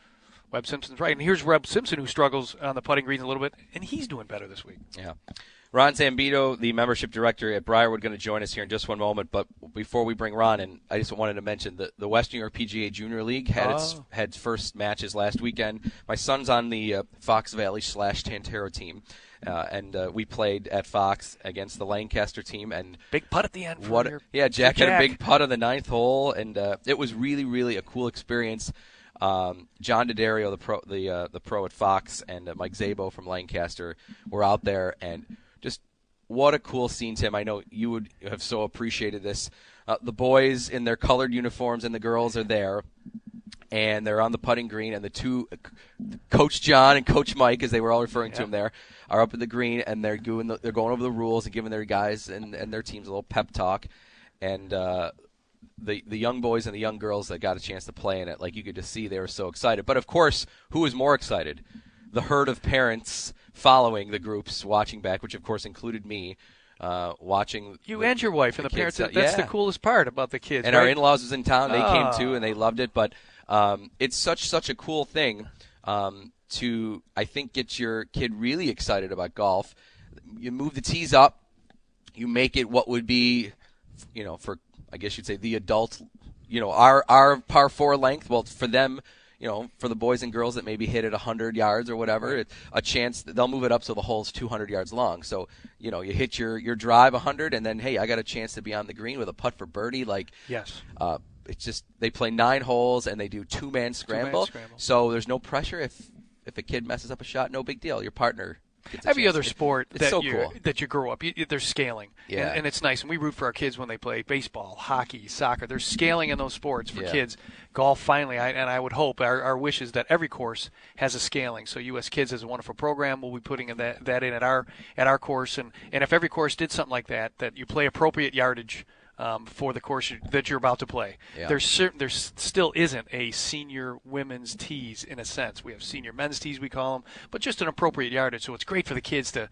Webb Simpson's right. And here's Webb Simpson who struggles on the putting greens a little bit, and he's doing better this week. Yeah. Ron Zambito, the membership director at Briarwood, going to join us here in just one moment. But before we bring Ron in, I just wanted to mention that the West New York PGA Junior League had its Oh. had its first matches last weekend. My son's on the uh, Fox Valley slash Tan Tara team, uh, and uh, we played at Fox against the Lancaster team. And Big putt at the end. what? your- yeah, Jack, for had a big putt on the ninth hole, and uh, it was really, really a cool experience. Um, John D'Addario, the pro, the uh, the pro at Fox, and uh, Mike Zabo from Lancaster were out there, and what a cool scene, Tim. I know you would have so appreciated this. Uh, the boys in their colored uniforms and the girls are there, and they're on the putting green, and the two, Coach John and Coach Mike, as they were all referring to him there, are up at the green, and they're doing the, they're going over the rules and giving their guys and, and their teams a little pep talk, and uh, the the young boys and the young girls that got a chance to play in it, like you could just see, they were so excited. But of course, who was more excited? The herd of parents following the groups, watching back, which of course included me. Uh, watching You the- and your wife and the, parents. uh, That's the coolest part about the kids. and our in-laws was in town. They Ah. came too, and they loved it. But um, it's such such a cool thing um, to I think get your kid really excited about golf. You move the tees up, you make it what would be, you know, for I guess you'd say the adult, you know, our our par four length. Well, for them. You know, for the boys and girls that maybe hit it 100 yards or whatever, it, a chance they'll move it up so the hole's 200 yards long. So, you know, you hit your your drive 100, and then hey, I got a chance to be on the green with a putt for birdie. Like, Yes. uh, it's just they play nine holes and they do two man scramble. scramble. So there's no pressure if if a kid messes up a shot, no big deal. Your partner. Every other sport it's that so you cool. that you grow up, you, you- there's scaling, Yeah. and, and it's nice. And we root for our kids when they play baseball, hockey, soccer. There's scaling in those sports for Yeah. kids. Golf, finally, I, and I would hope our, our wish is that every course has a scaling. So U.S. Kids has a wonderful program. We'll be putting in that that in at our at our course, and and if every course did something like that, that you play appropriate yardage. Um, for the course that you're about to play, Yeah. there's there still isn't a senior women's tees in a sense. We have senior men's tees we call them, but just an appropriate yardage. So it's great for the kids to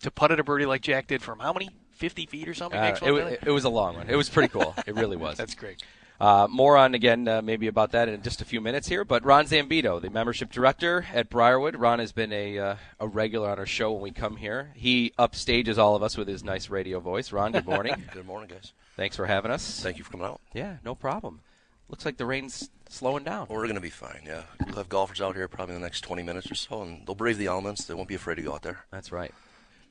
to putt at a birdie like Jack did from how many 50 feet or something. Uh, it, one wa- really? it was a long one. It was pretty cool. It really was. [laughs] That's great. Uh, more on again, uh, maybe about that in just a few minutes here. But Ron Zambito, the membership director at Briarwood. Ron has been a uh, a regular on our show when we come here. He upstages all of us with his nice radio voice. Ron, good morning. [laughs] Good morning, guys. Thanks for having us. Thank you for coming out. Yeah, no problem. Looks like the rain's slowing down. We're going to be fine, yeah. We'll have golfers out here probably in the next 20 minutes or so, and they'll brave the elements. They won't be afraid to go out there. That's right.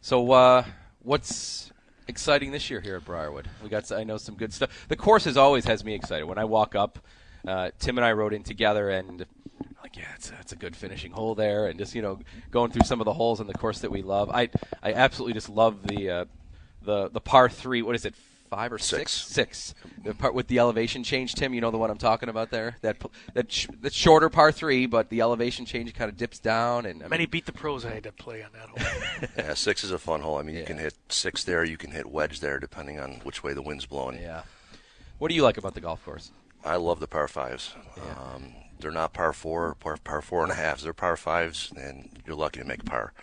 So, uh, what's exciting this year here at Briarwood? We got, I know, some good stuff. The courses always has me excited. When I walk up, uh, Tim and I rode in together, and like, yeah, it's a, it's a good finishing hole there, and just you know, going through some of the holes in the course that we love. I I absolutely just love the uh, the the par three. What is it? Five or six? Six. The part with the elevation change, Tim. You know the one I'm talking about there. That p- that sh- that's shorter par three, but the elevation change kind of dips down, and I Many mean, beat the pros I had to play on that hole. [laughs] Yeah, six is a fun hole. I mean, you can hit six there, you can hit wedge there, depending on which way the wind's blowing. Yeah. What do you like about the golf course? I love the par fives. Um, they're not par four, par, par four and a halves. They're par fives, and you're lucky to make par.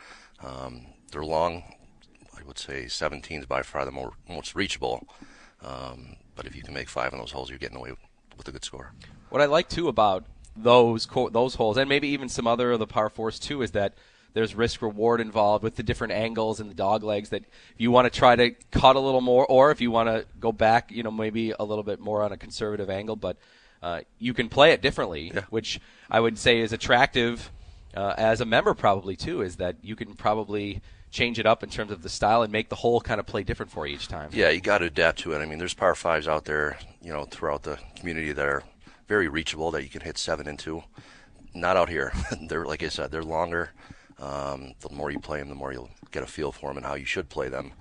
Um, they're long. I would say 17 is by far the more, most reachable. Um, but if you can make five in those holes, you're getting away with a good score. What I like too about those those holes, and maybe even some other of the par fours too, is that there's risk reward involved with the different angles and the dog legs. That if you want to try to cut a little more, or if you want to go back, you know, maybe a little bit more on a conservative angle, but uh, you can play it differently, which I would say is attractive uh, as a member probably too. Is that you can probably change it up in terms of the style and make the hole kind of play different for you each time. Yeah, you got to adapt to it. I mean, there's par fives out there, you know, throughout the community that are very reachable that you can hit seven into. Not out here. [laughs] they're like I said, they're longer. Um, the more you play them, the more you'll get a feel for them and how you should play them.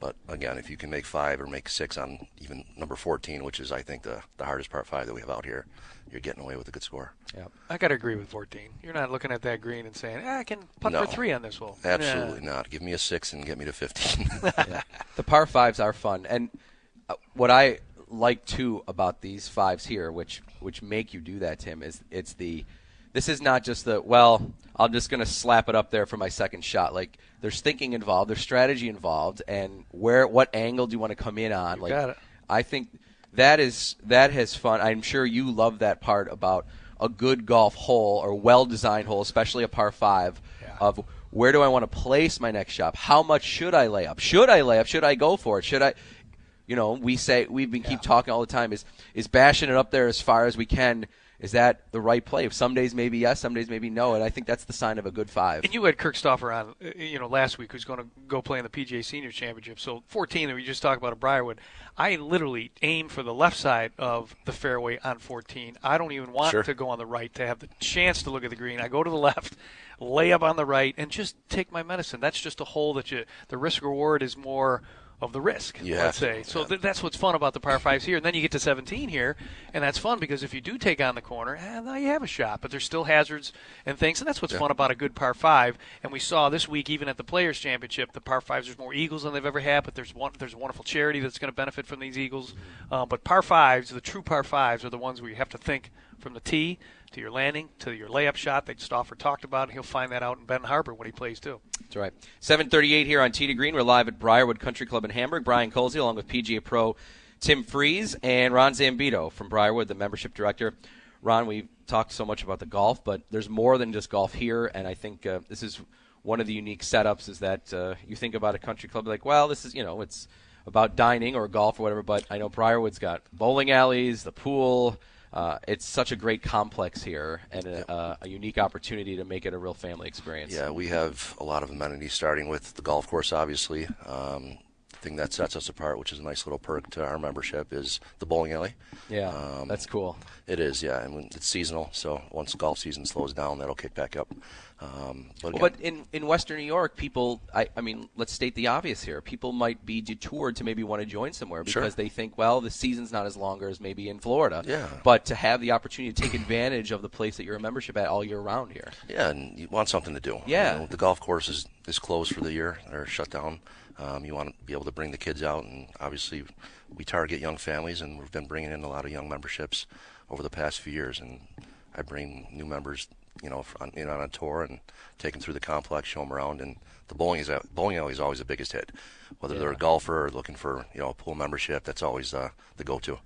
But again, if you can make five or make six on even number 14, which is I think the the hardest par five that we have out here, you're getting away with a good score. Yeah. I got to agree with 14. You're not looking at that green and saying, ah, I can putt No. for three on this hole. Absolutely not. Give me a six and get me to 15. [laughs] the par fives are fun, and uh, what I like too about these fives here, which which make you do that, Tim, is it's the this is not just the well, I'm just going to slap it up there for my second shot. Like there's thinking involved, there's strategy involved, and where what angle do you want to come in on? You like got it. I think that is that has fun. I'm sure you love that part about a good golf hole or well designed hole, especially a par five, of where do I want to place my next shot? How much should I lay up? Should I lay up? Should I go for it? Should I? You know, we say we've been keep talking all the time. Is is bashing it up there as far as we can? Is that the right play? Some days maybe yes, some days maybe no, and I think that's the sign of a good five. And you had Kirk Stoffer on, uh, you know, last week, who's going to go play in the PGA Senior Championship. So 14 that we just talked about at Briarwood, I literally aim for the left side of the fairway on 14. I don't even want Sure. to go on the right to have the chance to look at the green. I go to the left, lay up on the right, and just take my medicine. That's just a hole that you. The risk reward is more. Of the risk. You let's say. So th- that's what's fun about the par fives here. And then you get to 17 here, and that's fun because if you do take on the corner, eh, now you have a shot. But there's still hazards and things, and that's what's Yeah. fun about a good par five. And we saw this week, even at the Players Championship, the par fives. There's more eagles than they've ever had, but there's one there's a wonderful charity that's going to benefit from these eagles. Uh, but par fives, the true par fives, are the ones where you have to think from the tee to your landing to your layup shot that Stoffer talked about. He'll find that out in Ben Harbor when he plays too. That's right. 738 here on Tee to Green. We're live at Briarwood Country Club in Hamburg. Brian Koziel along with PGA Pro Tim Freeze and Ron Zambito from Briarwood, the membership director. Ron, we've talked so much about the golf, but there's more than just golf here, and I think uh, this is one of the unique setups is that uh, you think about a country club like, well, this is, you know, it's about dining or golf or whatever, but I know Briarwood's got bowling alleys, the pool. Uh, it's such a great complex here and a, uh, a unique opportunity to make it a real family experience. Yeah, we have a lot of amenities, starting with the golf course, obviously. Um, the thing that sets us apart, which is a nice little perk to our membership, is the bowling alley. Yeah, Um, that's cool. It is, yeah, and it's seasonal, so once golf season slows down, that'll kick back up. Um, but, Well, but in, in Western New York, people, I, I mean, let's state the obvious here. People might be detoured to maybe want to join somewhere because Sure. they think, well, the season's not as longer as maybe in Florida. Yeah. But to have the opportunity to take advantage of the place that you're a membership at all year round here. Yeah, and you want something to do. Yeah. You know, the golf course is, is closed for the year or shut down. Um, you want to be able to bring the kids out, and obviously, we target young families, and we've been bringing in a lot of young memberships over the past few years. And I bring new members, you know, on, in on a tour and take them through the complex, show them around. And the bowling is a, bowling alley is always the biggest hit. Whether they're a golfer or looking for you know a pool membership, that's always uh, the go-to.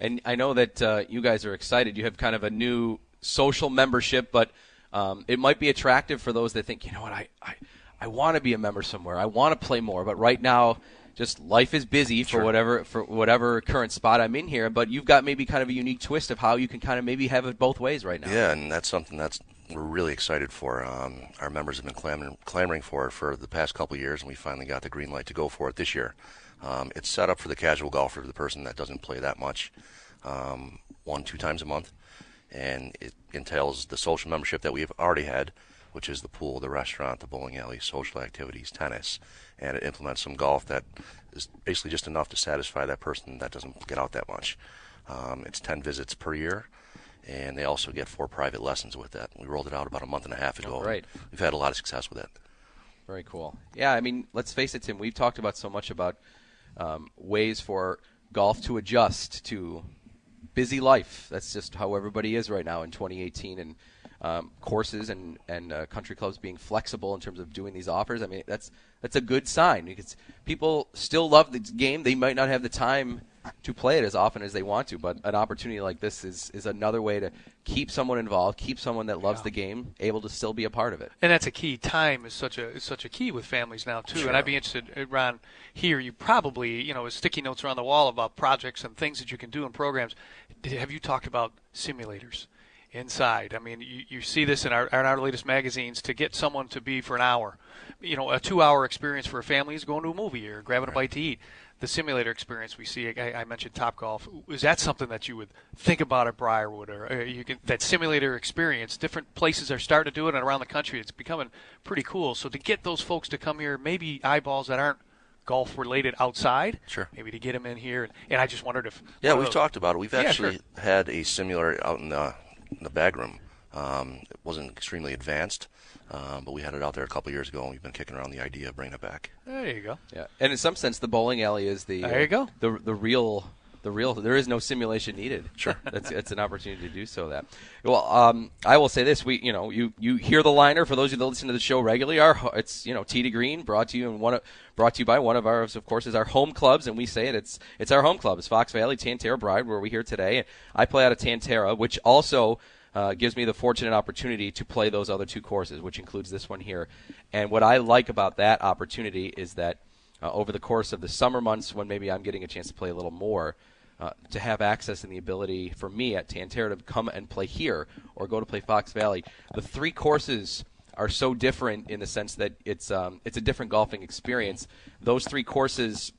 And I know that uh, you guys are excited. You have kind of a new social membership, but um, it might be attractive for those that think, you know what, I, I, I want to be a member somewhere. I want to play more, but right now, just life is busy for whatever for whatever current spot I'm in here. But you've got maybe kind of a unique twist of how you can kind of maybe have it both ways right now. Yeah, and that's something that's we're really excited for. Um, our members have been clamoring, clamoring for it for the past couple of years, and we finally got the green light to go for it this year. Um, it's set up for the casual golfer, the person that doesn't play that much, um, one two times a month, and it entails the social membership that we've already had, which is the pool, the restaurant, the bowling alley, social activities, tennis, and it implements some golf that is basically just enough to satisfy that person that doesn't get out that much. Um, it's 10 visits per year, and they also get four private lessons with that. We rolled it out about a month and a half ago. And We've had a lot of success with it. Very cool. Yeah, I mean, let's face it, Tim. We've talked about so much about um, ways for golf to adjust to busy life. That's just how everybody is right now in 2018, and um, courses and and uh, country clubs being flexible in terms of doing these offers. I mean, that's that's a good sign because people still love the game. They might not have the time to play it as often as they want to, but an opportunity like this is is another way to keep someone involved, keep someone that loves the game able to still be a part of it. And that's a key. Time is such a is such a key with families now too. Sure. And I'd be interested, uh, Ron. Here, you probably you know sticky notes around the wall about projects and things that you can do in programs. Have you talked about simulators inside? I mean, you, you see this in our in our latest magazines. To get someone to be for an hour, you know, a two-hour experience for a family is going to a movie or grabbing a bite to eat. The simulator experience we see, I, I mentioned Top Golf. Is that something that you would think about at Briarwood, or uh, you can that simulator experience? Different places are starting to do it, and around the country, it's becoming pretty cool. So to get those folks to come here, maybe eyeballs that aren't golf related outside, Sure. maybe to get them in here. And, and I just wondered if Yeah, we've those- talked about it. We've Yeah, actually sure. had a simulator out in the, in the bag room. Um, it wasn't extremely advanced, um, but we had it out there a couple of years ago, and we've been kicking around the idea of bringing it back. There you go. Yeah, and in some sense, the bowling alley is the There you go. the the real the real. There is no simulation needed. Sure, [laughs] that's it's an opportunity to do so. That well, um, I will say this: we you know you you hear the liner for those of you that listen to the show regularly. Our it's you know Tee to Green brought to you and one of, brought to you by one of ours, of course, is our home clubs, and we say it. It's it's our home clubs, Fox Valley Tan Tara Bride, where we here today. I play out of Tan Tara, which also uh, gives me the fortunate opportunity to play those other two courses, which includes this one here. And what I like about that opportunity is that uh, over the course of the summer months, when maybe I'm getting a chance to play a little more, uh, to have access and the ability for me at Tan Tara to come and play here or go to play Fox Valley, the three courses are so different in the sense that it's um, it's a different golfing experience. Those three courses,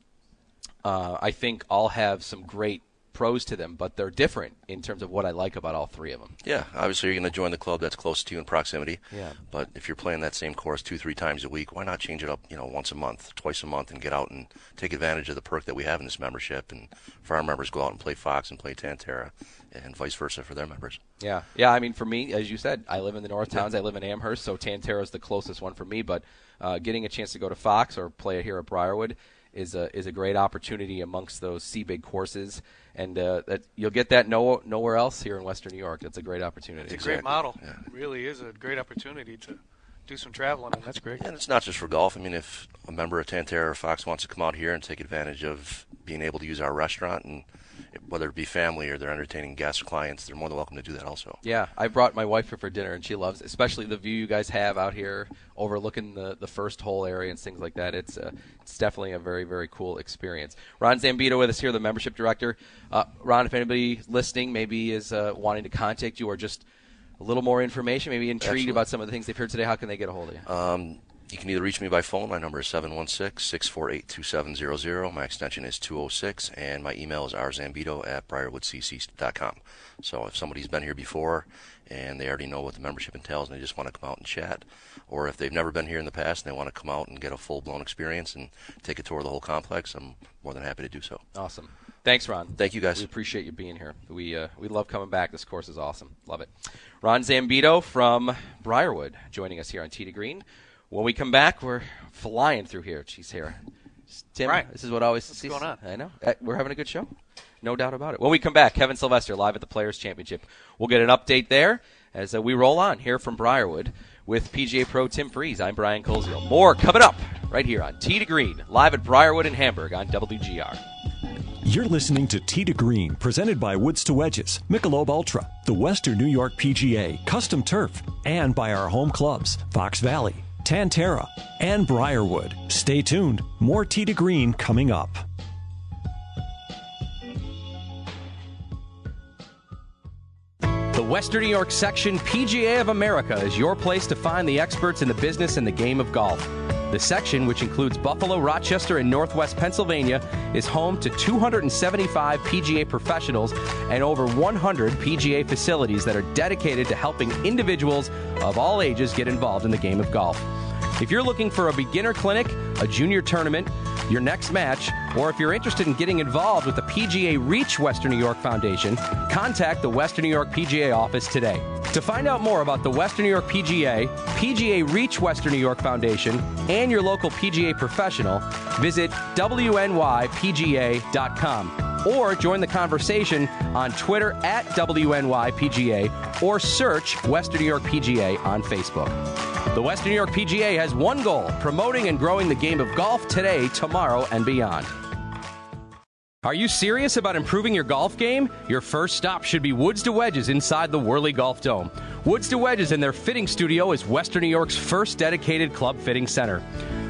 uh, I think, all have some great pros to them, but they're different in terms of what I like about all three of them. Yeah, obviously you're going to join the club that's close to you in proximity. Yeah. But if you're playing that same course two, three times a week, why not change it up, you know, once a month, twice a month, and get out and take advantage of the perk that we have in this membership, and for our members go out and play Fox and play Tan Tara, and vice versa for their members. Yeah, yeah. I mean, for me, as you said, I live in the North Towns. I live in Amherst, so Tan Tara is the closest one for me. But uh, getting a chance to go to Fox or play it here at Briarwood is a is a great opportunity amongst those C big courses, and uh, that you'll get that no, nowhere else here in Western New York. It's a great opportunity. It's a great model. Yeah. It really is a great opportunity to do some traveling, and that's great. And it's not just for golf. I mean, if a member of Tan Tara or Fox wants to come out here and take advantage of being able to use our restaurant, and whether it be family or they're entertaining guests, clients, they're more than welcome to do that also. Yeah, I brought my wife here for dinner, and she loves, especially the view you guys have out here, overlooking the, the first hole area and things like that. It's uh, it's definitely a very very cool experience. Ron Zambito with us here, the membership director. Uh, Ron, if anybody listening maybe is uh, wanting to contact you or just a little more information, maybe intrigued Absolutely. about some of the things they've heard today, how can they get a hold of you? Um, you can either reach me by phone. My number is 716-648-2700. My extension is 206, and my email is rzambito at briarwoodcc.com. So if somebody's been here before and they already know what the membership entails and they just want to come out and chat, or if they've never been here in the past and they want to come out and get a full-blown experience and take a tour of the whole complex, I'm more than happy to do so. Awesome. Thanks, Ron. Thank you, guys. We appreciate you being here. We uh, we love coming back. This course is awesome. Love it. Ron Zambito from Briarwood joining us here on to Green. When we come back, we're flying through here. She's here. Tim, Right. this is what always What's going on? I know. Uh, We're having a good show. No doubt about it. When we come back, Kevin Sylvester live at the Players Championship. We'll get an update there as uh, we roll on here from Briarwood with PGA Pro Tim Freeze. I'm Brian Koziel. More coming up right here on Tee to Green, live at Briarwood in Hamburg on WGR. You're listening to Tee to Green, presented by Woods to Wedges, Michelob Ultra, the Western New York PGA, Custom Turf, and by our home clubs, Fox Valley, Tan Tara, and Briarwood. Stay tuned. More Tee to Green coming up. The Western New York section PGA of America is your place to find the experts in the business and the game of golf. The section, which includes Buffalo, Rochester, and Northwest Pennsylvania, is home to 275 PGA professionals and over 100 PGA facilities that are dedicated to helping individuals of all ages get involved in the game of golf. If you're looking for a beginner clinic, a junior tournament, your next match, or if you're interested in getting involved with the PGA Reach Western New York Foundation, contact the Western New York PGA office today. To find out more about the Western New York PGA, PGA Reach Western New York Foundation, and your local PGA professional, visit WNYPGA.com or join the conversation on Twitter at WNYPGA or search Western New York PGA on Facebook. The Western New York PGA has one goal promoting and growing the game of golf today, tomorrow, and beyond. Are you serious about improving your golf game? Your first stop should be Woods to Wedges inside the Whirly Golf Dome. Woods to Wedges and their fitting studio is Western New York's first dedicated club fitting center.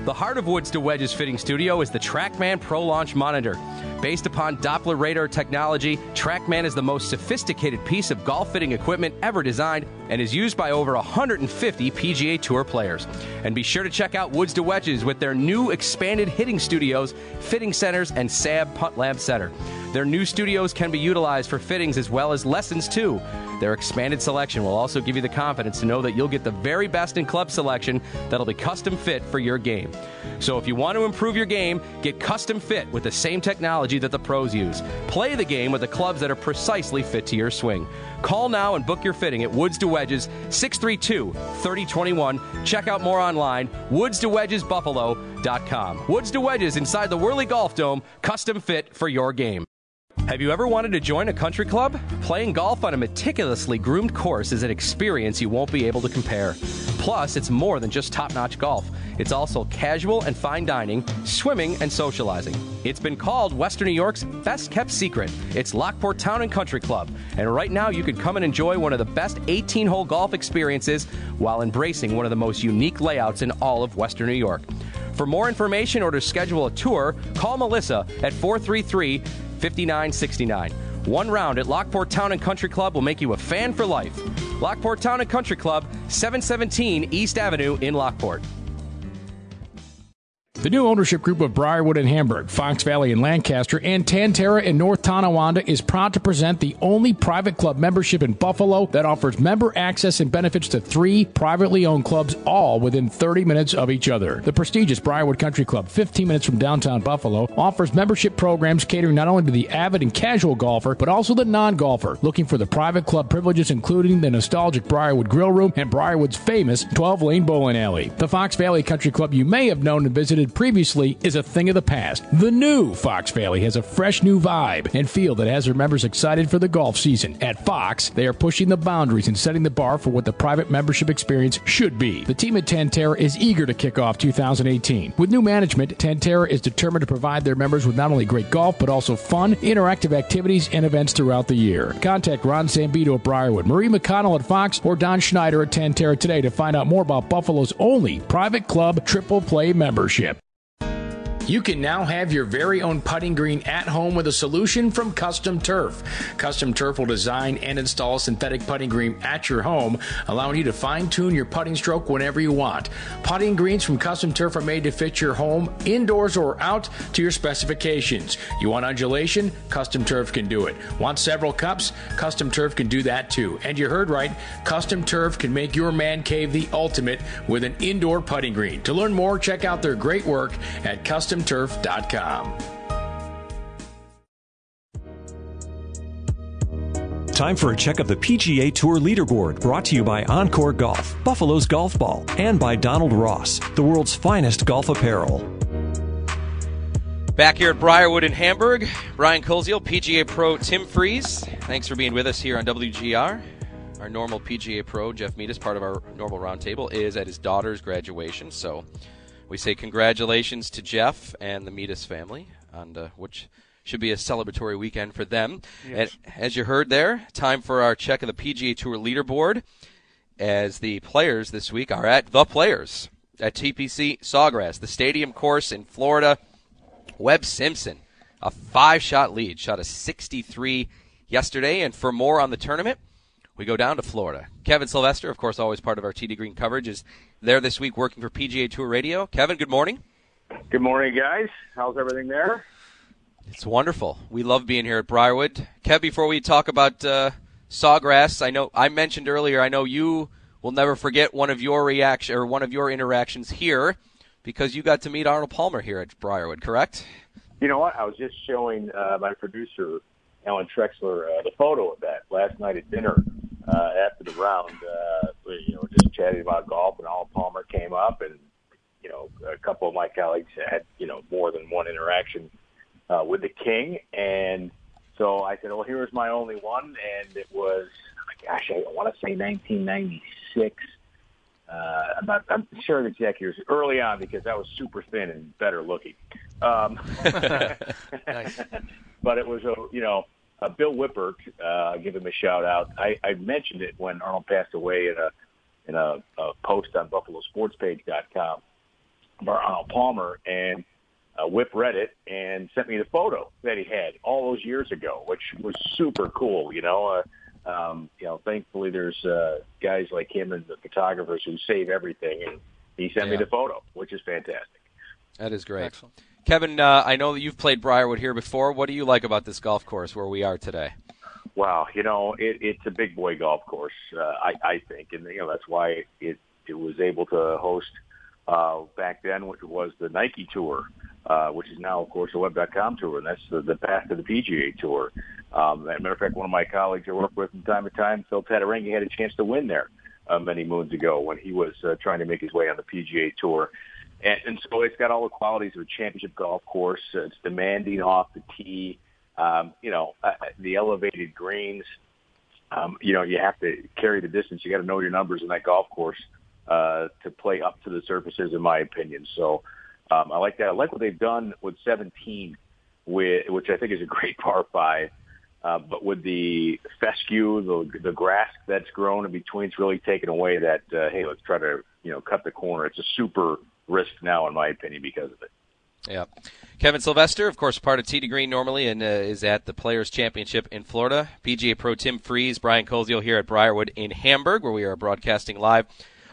The heart of Woods to Wedges fitting studio is the TrackMan Pro Launch Monitor. Based upon Doppler radar technology, TrackMan is the most sophisticated piece of golf fitting equipment ever designed and is used by over 150 PGA Tour players. And be sure to check out Woods to Wedges with their new expanded hitting studios, fitting centers, and SAM Putt Lab Center. Their new studios can be utilized for fittings as well as lessons too. Their expanded selection will also give you the confidence to know that you'll get the very best in club selection that'll be custom fit for your game. So if you want to improve your game, get custom fit with the same technology that the pros use. Play the game with the clubs that are precisely fit to your swing. Call now and book your fitting at Woods to Wedges 632 3021. Check out more online woods to wedges buffalo.com. Woods to Wedges inside the Whirly Golf Dome, custom fit for your game. Have you ever wanted to join a country club? Playing golf on a meticulously groomed course is an experience you won't be able to compare. Plus, it's more than just top notch golf, it's also casual and fine dining, swimming, and socializing. It's been called Western New York's best kept secret. It's Lockport Town and Country Club, and right now you can come and enjoy one of the best 18 hole golf experiences while embracing one of the most unique layouts in all of Western New York. For more information or to schedule a tour, call Melissa at 433 5969. One round at Lockport Town and Country Club will make you a fan for life. Lockport Town and Country Club, 717 East Avenue in Lockport. The new ownership group of Briarwood and Hamburg, Fox Valley and Lancaster, and Tan Tara in North Tonawanda is proud to present the only private club membership in Buffalo that offers member access and benefits to three privately owned clubs, all within 30 minutes of each other. The prestigious Briarwood Country Club, 15 minutes from downtown Buffalo, offers membership programs catering not only to the avid and casual golfer, but also the non golfer looking for the private club privileges, including the nostalgic Briarwood Grill Room and Briarwood's famous 12 lane bowling alley. The Fox Valley Country Club you may have known and visited previously is a thing of the past. The new Fox Valley has a fresh new vibe and feel that has their members excited for the golf season. At Fox, they are pushing the boundaries and setting the bar for what the private membership experience should be. The team at Tan Tara is eager to kick off 2018. With new management, Tan Tara is determined to provide their members with not only great golf, but also fun, interactive activities and events throughout the year. Contact Ron Zambito at Briarwood, Marie McConnell at Fox, or Don Schneider at Tan Tara today to find out more about Buffalo's only private club triple play membership. You can now have your very own putting green at home with a solution from Custom Turf. Custom Turf will design and install synthetic putting green at your home, allowing you to fine tune your putting stroke whenever you want. Putting greens from Custom Turf are made to fit your home, indoors or out, to your specifications. You want undulation? Custom Turf can do it. Want several cups? Custom Turf can do that too. And you heard right, Custom Turf can make your man cave the ultimate with an indoor putting green. To learn more, check out their great work at customturf.com. Time for a check of the PGA Tour leaderboard brought to you by OnCore Golf, Buffalo's Golf Ball, and by Donald Ross, the world's finest golf apparel. Back here at Briarwood in Hamburg, Brian Koziel, PGA Pro Tim Freeze. Thanks for being with us here on WGR. Our normal PGA Pro, Jeff Meadis, part of our normal roundtable, is at his daughter's graduation. So we say congratulations to Jeff and the Meadis family, on uh, which should be a celebratory weekend for them. Yes. And as you heard there, time for our check of the PGA Tour leaderboard. As the players this week are at the players at TPC Sawgrass, the stadium course in Florida. Webb Simpson, a five shot lead, shot a 63 yesterday. And for more on the tournament, we go down to Florida. Kevin Sylvester, of course, always part of our Tee to Green coverage, is there this week working for PGA Tour Radio. Kevin, good morning. Good morning, guys. How's everything there? It's wonderful. We love being here at Briarwood. Kev, before we talk about uh, Sawgrass, I know I mentioned earlier. I know you will never forget one of your reaction or one of your interactions here because you got to meet Arnold Palmer here at Briarwood. Correct? You know what? I was just showing uh, my producer, Alan Trexler, uh, the photo of that last night at dinner uh, after the round. Uh, we, you know, just chatting about golf, and Arnold Palmer came up, and you know, a couple of my colleagues had you know more than one interaction uh, with the King, and so I said, "Well, here's my only one," and it was, gosh, I don't want to say 1996. Uh, I'm not. I'm sure the exact years early on because I was super thin and better looking. Um, [laughs] [laughs] But it was a you know uh, Bill Wippert. Uh, give him a shout out. I, I mentioned it when Arnold passed away in a in a, a post on BuffaloSportsPage.com about Arnold Palmer, and uh, Whip read it and sent me the photo that he had all those years ago, which was super cool. You know, uh, um, you know, thankfully there's uh, guys like him and the photographers who save everything, and he sent me the photo, which is fantastic. That is great. Kevin, uh, I know that you've played Briarwood here before. What do you like about this golf course where we are today? Wow, you know, it, it's a big boy golf course, uh, I, I think, and you know that's why it it was able to host uh, back then, which was the Nike Tour, uh, which is now, of course, the Web.com Tour, and that's the, the path to the PGA Tour. Um, as a matter of fact, one of my colleagues I work with from time to time, Phil Tataurangi, had a chance to win there uh, many moons ago when he was uh, trying to make his way on the PGA Tour. And, and so it's got all the qualities of a championship golf course. Uh, It's demanding off the tee. Um, you know, uh, the elevated greens. Um, you know, you have to carry the distance. You got to know your numbers in that golf course uh, to play up to the surfaces, in my opinion. So um, I like that. I like what they've done with 17, with, which I think is a great [laughs] par five. Uh, but with the fescue, the, the grass that's grown in between, it's really taken away that, uh, hey, let's try to, you know, cut the corner. It's a super risk now, in my opinion, because of it. Yeah. Kevin Sylvester, of course, part of Tee to Green normally and uh, is at the Players Championship in Florida. PGA Pro Tim Freeze, Brian Koziel here at Briarwood in Hamburg, where we are broadcasting live.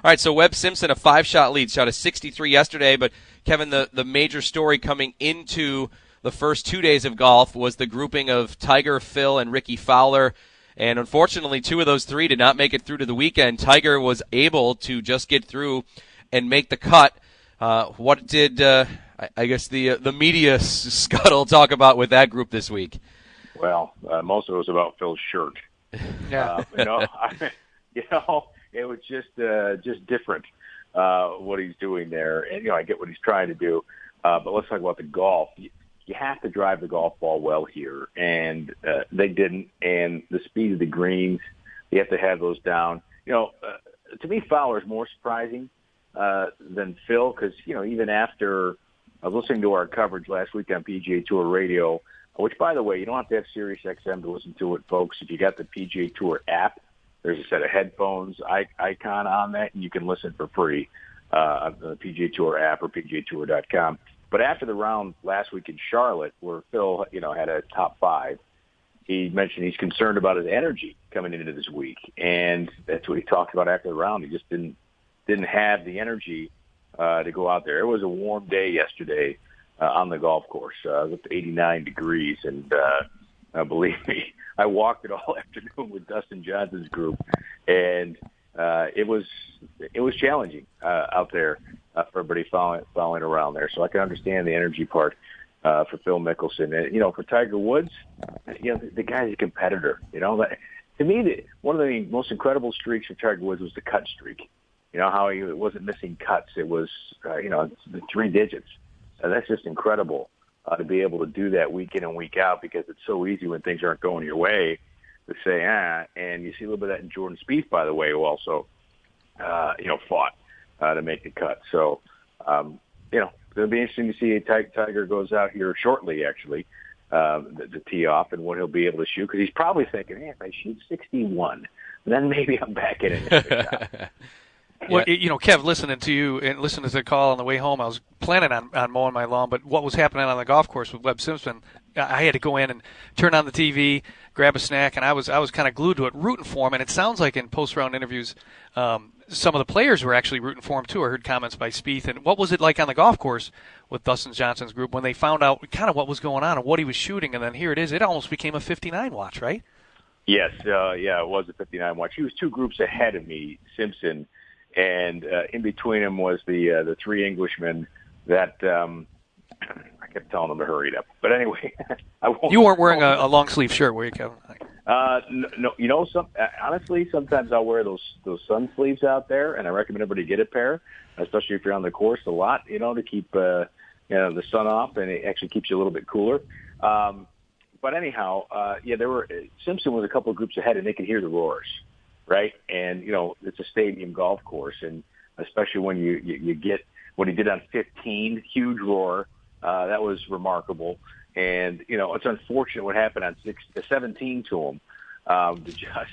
All right, so Webb Simpson, a five shot lead, shot a 63 yesterday, but Kevin, the the major story coming into the first two days of golf was the grouping of Tiger, Phil, and Rickie Fowler. And unfortunately, two of those three did not make it through to the weekend. Tiger was able to just get through and make the cut. Uh, what did uh, I, I guess the uh, the media s- scuttle talk about with that group this week? Well, uh, most of it was about Phil's shirt. [laughs] Yeah. Uh, you know, I, [laughs] you know, it was just uh, just different uh, what he's doing there, and you know, I get what he's trying to do. Uh, but let's talk about the golf. You, you have to drive the golf ball well here, and uh, they didn't. And the speed of the greens, you have to have those down. You know, uh, to me, Fowler is more surprising uh, than Phil because you know even after I was listening to our coverage last week on PGA Tour Radio, which by the way, you don't have to have Sirius XM to listen to it, folks. If you got the PGA Tour app, there's a set of headphones icon on that, and you can listen for free uh, on the PGA Tour app or PGAtour.com. But after the round last week in Charlotte, where Phil, you know, had a top five, he mentioned he's concerned about his energy coming into this week, and that's what he talked about after the round. He just didn't didn't have the energy uh, to go out there. It was a warm day yesterday uh, on the golf course. Uh, it was up to 89 degrees, and uh, uh, [laughs] believe me, I walked it all [laughs] afternoon with Dustin Johnson's group, and uh, it was it was challenging uh, out there uh, for everybody following following around there. So I can understand the energy part uh, for Phil Mickelson, and you know, for Tiger Woods, you know, the, the guy's a competitor. You know, that, to me, the, one of the most incredible streaks for Tiger Woods was the cut streak. You know how he wasn't missing cuts; it was uh, you know the three digits. And that's just incredible uh, to be able to do that week in and week out because it's so easy when things aren't going your way to say ah. And you see a little bit of that in Jordan Spieth, by the way, who also uh, you know fought uh, to make the cut. So um, you know it'll be interesting to see a Tiger goes out here shortly, actually. Um, the, the tee off and what he'll be able to shoot because he's probably thinking, hey, if I shoot 61, then maybe I'm back in it. [laughs] Well, you know, Kev, listening to you and listening to the call on the way home, I was planning on, on mowing my lawn, but what was happening on the golf course with Webb Simpson, I had to go in and turn on the TV, grab a snack, and I was I was kind of glued to it, rooting for him. And it sounds like in post round interviews, um, some of the players were actually rooting for him too. I heard comments by Spieth. And what was it like on the golf course with Dustin Johnson's group when they found out kind of what was going on and what he was shooting? And then here it is. It almost became a 59 watch, right? Yes, uh, yeah, it was a 59 watch. He was two groups ahead of me, Simpson, and uh, in between them was the uh, the three Englishmen that um, I kept telling them to hurry it up. But anyway, [laughs] I won't. You weren't wearing a, a long sleeve shirt, were you, Kevin? Uh, no, no, you know, some uh, honestly, sometimes I'll wear those those sun sleeves out there, and I recommend everybody get a pair, especially if you're on the course a lot, you know, to keep uh, you know the sun off, and it actually keeps you a little bit cooler. Um, but anyhow, uh, yeah, there were Simpson was a couple of groups ahead, and they could hear the roars, right? And you know, it's a stadium golf course, and especially when you you, you get what he did on 15, huge roar, uh, that was remarkable. And you know, it's unfortunate what happened on six, 17 to him. Um, to just,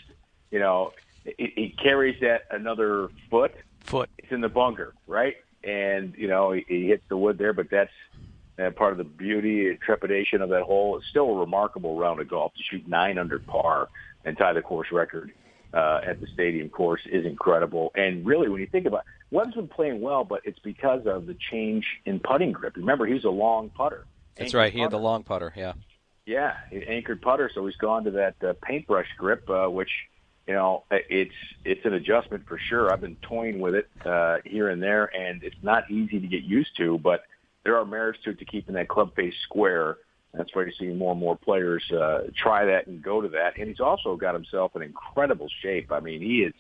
you know, it carries that another foot. Foot. It's in the bunker, right? And you know, he, he hits the wood there, but that's uh, part of the beauty and trepidation of that hole. It's still a remarkable round of golf to shoot nine under par and tie the course record uh, at the stadium course is incredible. And really, when you think about it, Webb's been playing well, but it's because of the change in putting grip. Remember, he was a long putter. That's right. He had the long putter. Yeah. Yeah, he anchored putter, so he's gone to that uh, paintbrush grip, uh, which you know it's it's an adjustment for sure. I've been toying with it uh, here and there, and it's not easy to get used to, but there are merits to it to keeping that club face square. That's why you're seeing more and more players uh, try that and go to that. And he's also got himself in incredible shape. I mean, he is.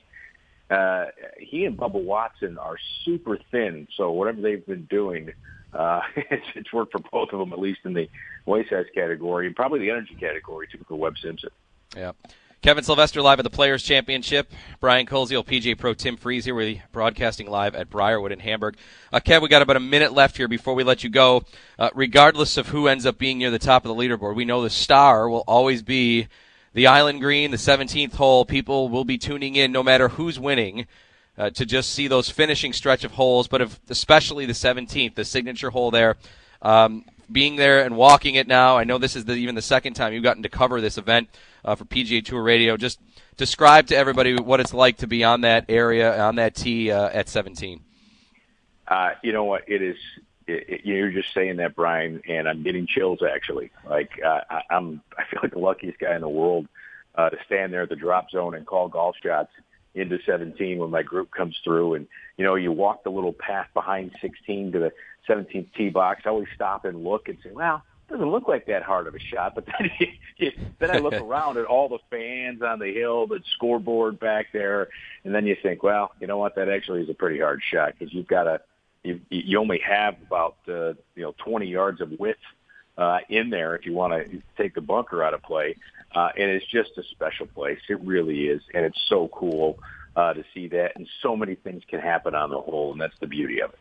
Uh, he and Bubba Watson are super thin, so whatever they've been doing, uh, [laughs] it's, it's worked for both of them, at least in the waist size category, and probably the energy category too for Webb Simpson. Yeah. Kevin Sylvester live at the Players Championship. Brian Koziel, PGA Pro Tim Freeze here. We're broadcasting live at Briarwood in Hamburg. Uh, Kev, we got about a minute left here before we let you go. Uh, regardless of who ends up being near the top of the leaderboard, we know the star will always be the Island Green, the 17th hole. People will be tuning in no matter who's winning. Uh, to just see those finishing stretch of holes, but if, especially the 17th, the signature hole there. Um, being there and walking it now, I know this is the, even the second time you've gotten to cover this event uh, for PGA Tour Radio. Just describe to everybody what it's like to be on that area, on that tee uh, at 17. Uh, you know what? It is it, it, you're just saying that, Brian, and I'm getting chills actually. Like uh, I, I'm, I feel like the luckiest guy in the world uh, to stand there at the drop zone and call golf shots into 17 when my group comes through. And you know, you walk the little path behind 16 to the 17th tee box. I always stop and look and say, well. it Doesn't look like that hard of a shot, [laughs] but then you, then I look [laughs] around at all the fans on the hill, the scoreboard back there, and then you think, well, you know what? That actually is a pretty hard shot because you've got to you, you only have about uh, you know 20 yards of width uh, in there if you want to take the bunker out of play. Uh, and it's just a special place. It really is, and it's so cool uh, to see that. And so many things can happen on the hole, and that's the beauty of it.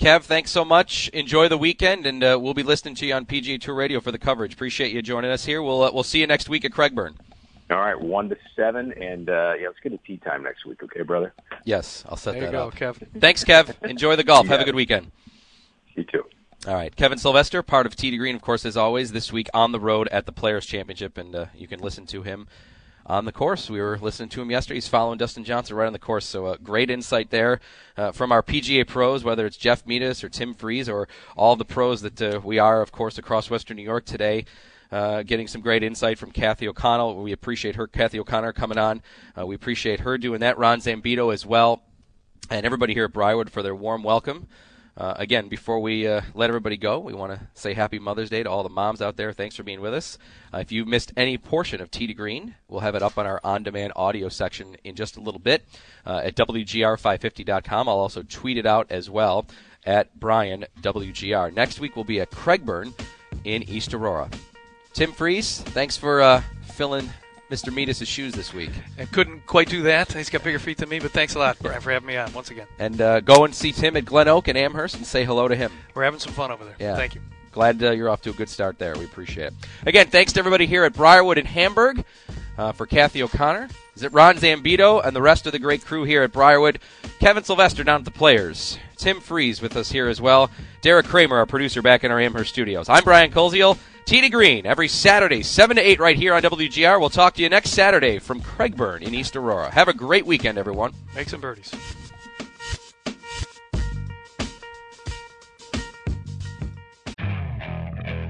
Kev, thanks so much. Enjoy the weekend, and uh, we'll be listening to you on PGA Tour Radio for the coverage. Appreciate you joining us here. We'll uh, we'll see you next week at Crag Burn. All right, one to seven, and uh, yeah, let's get a tee time next week, okay, brother? Yes, I'll set There you that go, up. Kev. Thanks, Kev. Enjoy the golf. You Have a good it. weekend. You too. All right, Kevin Sylvester, part of Tee to Green, of course, as always. This week on the road at the Players Championship, and uh, you can listen to him on the course. We were listening to him yesterday. He's following Dustin Johnson right on the course, so uh, great insight there uh, from our PGA pros, whether it's Jeff Meadis or Tim Freeze or all the pros that uh, we are, of course, across Western New York today. Uh, getting some great insight from Kathy O'Connell. We appreciate her, Kathy O'Connor, coming on. Uh, we appreciate her doing that. Ron Zambito as well, and everybody here at Briarwood for their warm welcome. Uh, again, before we uh, let everybody go, we want to say Happy Mother's Day to all the moms out there. Thanks for being with us. Uh, if you missed any portion of Tee to Green, we'll have it up on our on-demand audio section in just a little bit uh, at WGR550.com. I'll also tweet it out as well at Brian WGR. Next week we'll be at Crag Burn in East Aurora. Tim Freeze, thanks for uh, filling Mr. Meadis' shoes this week. And couldn't quite do that. He's got bigger feet than me, but thanks a lot, Brian, for having me on once again. And uh, go and see Tim at Glen Oak and Amherst and say hello to him. We're having some fun over there. Yeah. Thank you. Glad uh, you're off to a good start there. We appreciate it. Again, thanks to everybody here at Briarwood in Hamburg uh, for Kathy O'Connor. Is it Ron Zambito and the rest of the great crew here at Briarwood? Kevin Sylvester down at the Players. Tim Freeze with us here as well. Derek Kramer, our producer, back in our Amherst studios. I'm Brian Koziel. T Green every Saturday, 7 to 8 right here on WGR. We'll talk to you next Saturday from Crag Burn in East Aurora. Have a great weekend, everyone. Make some birdies.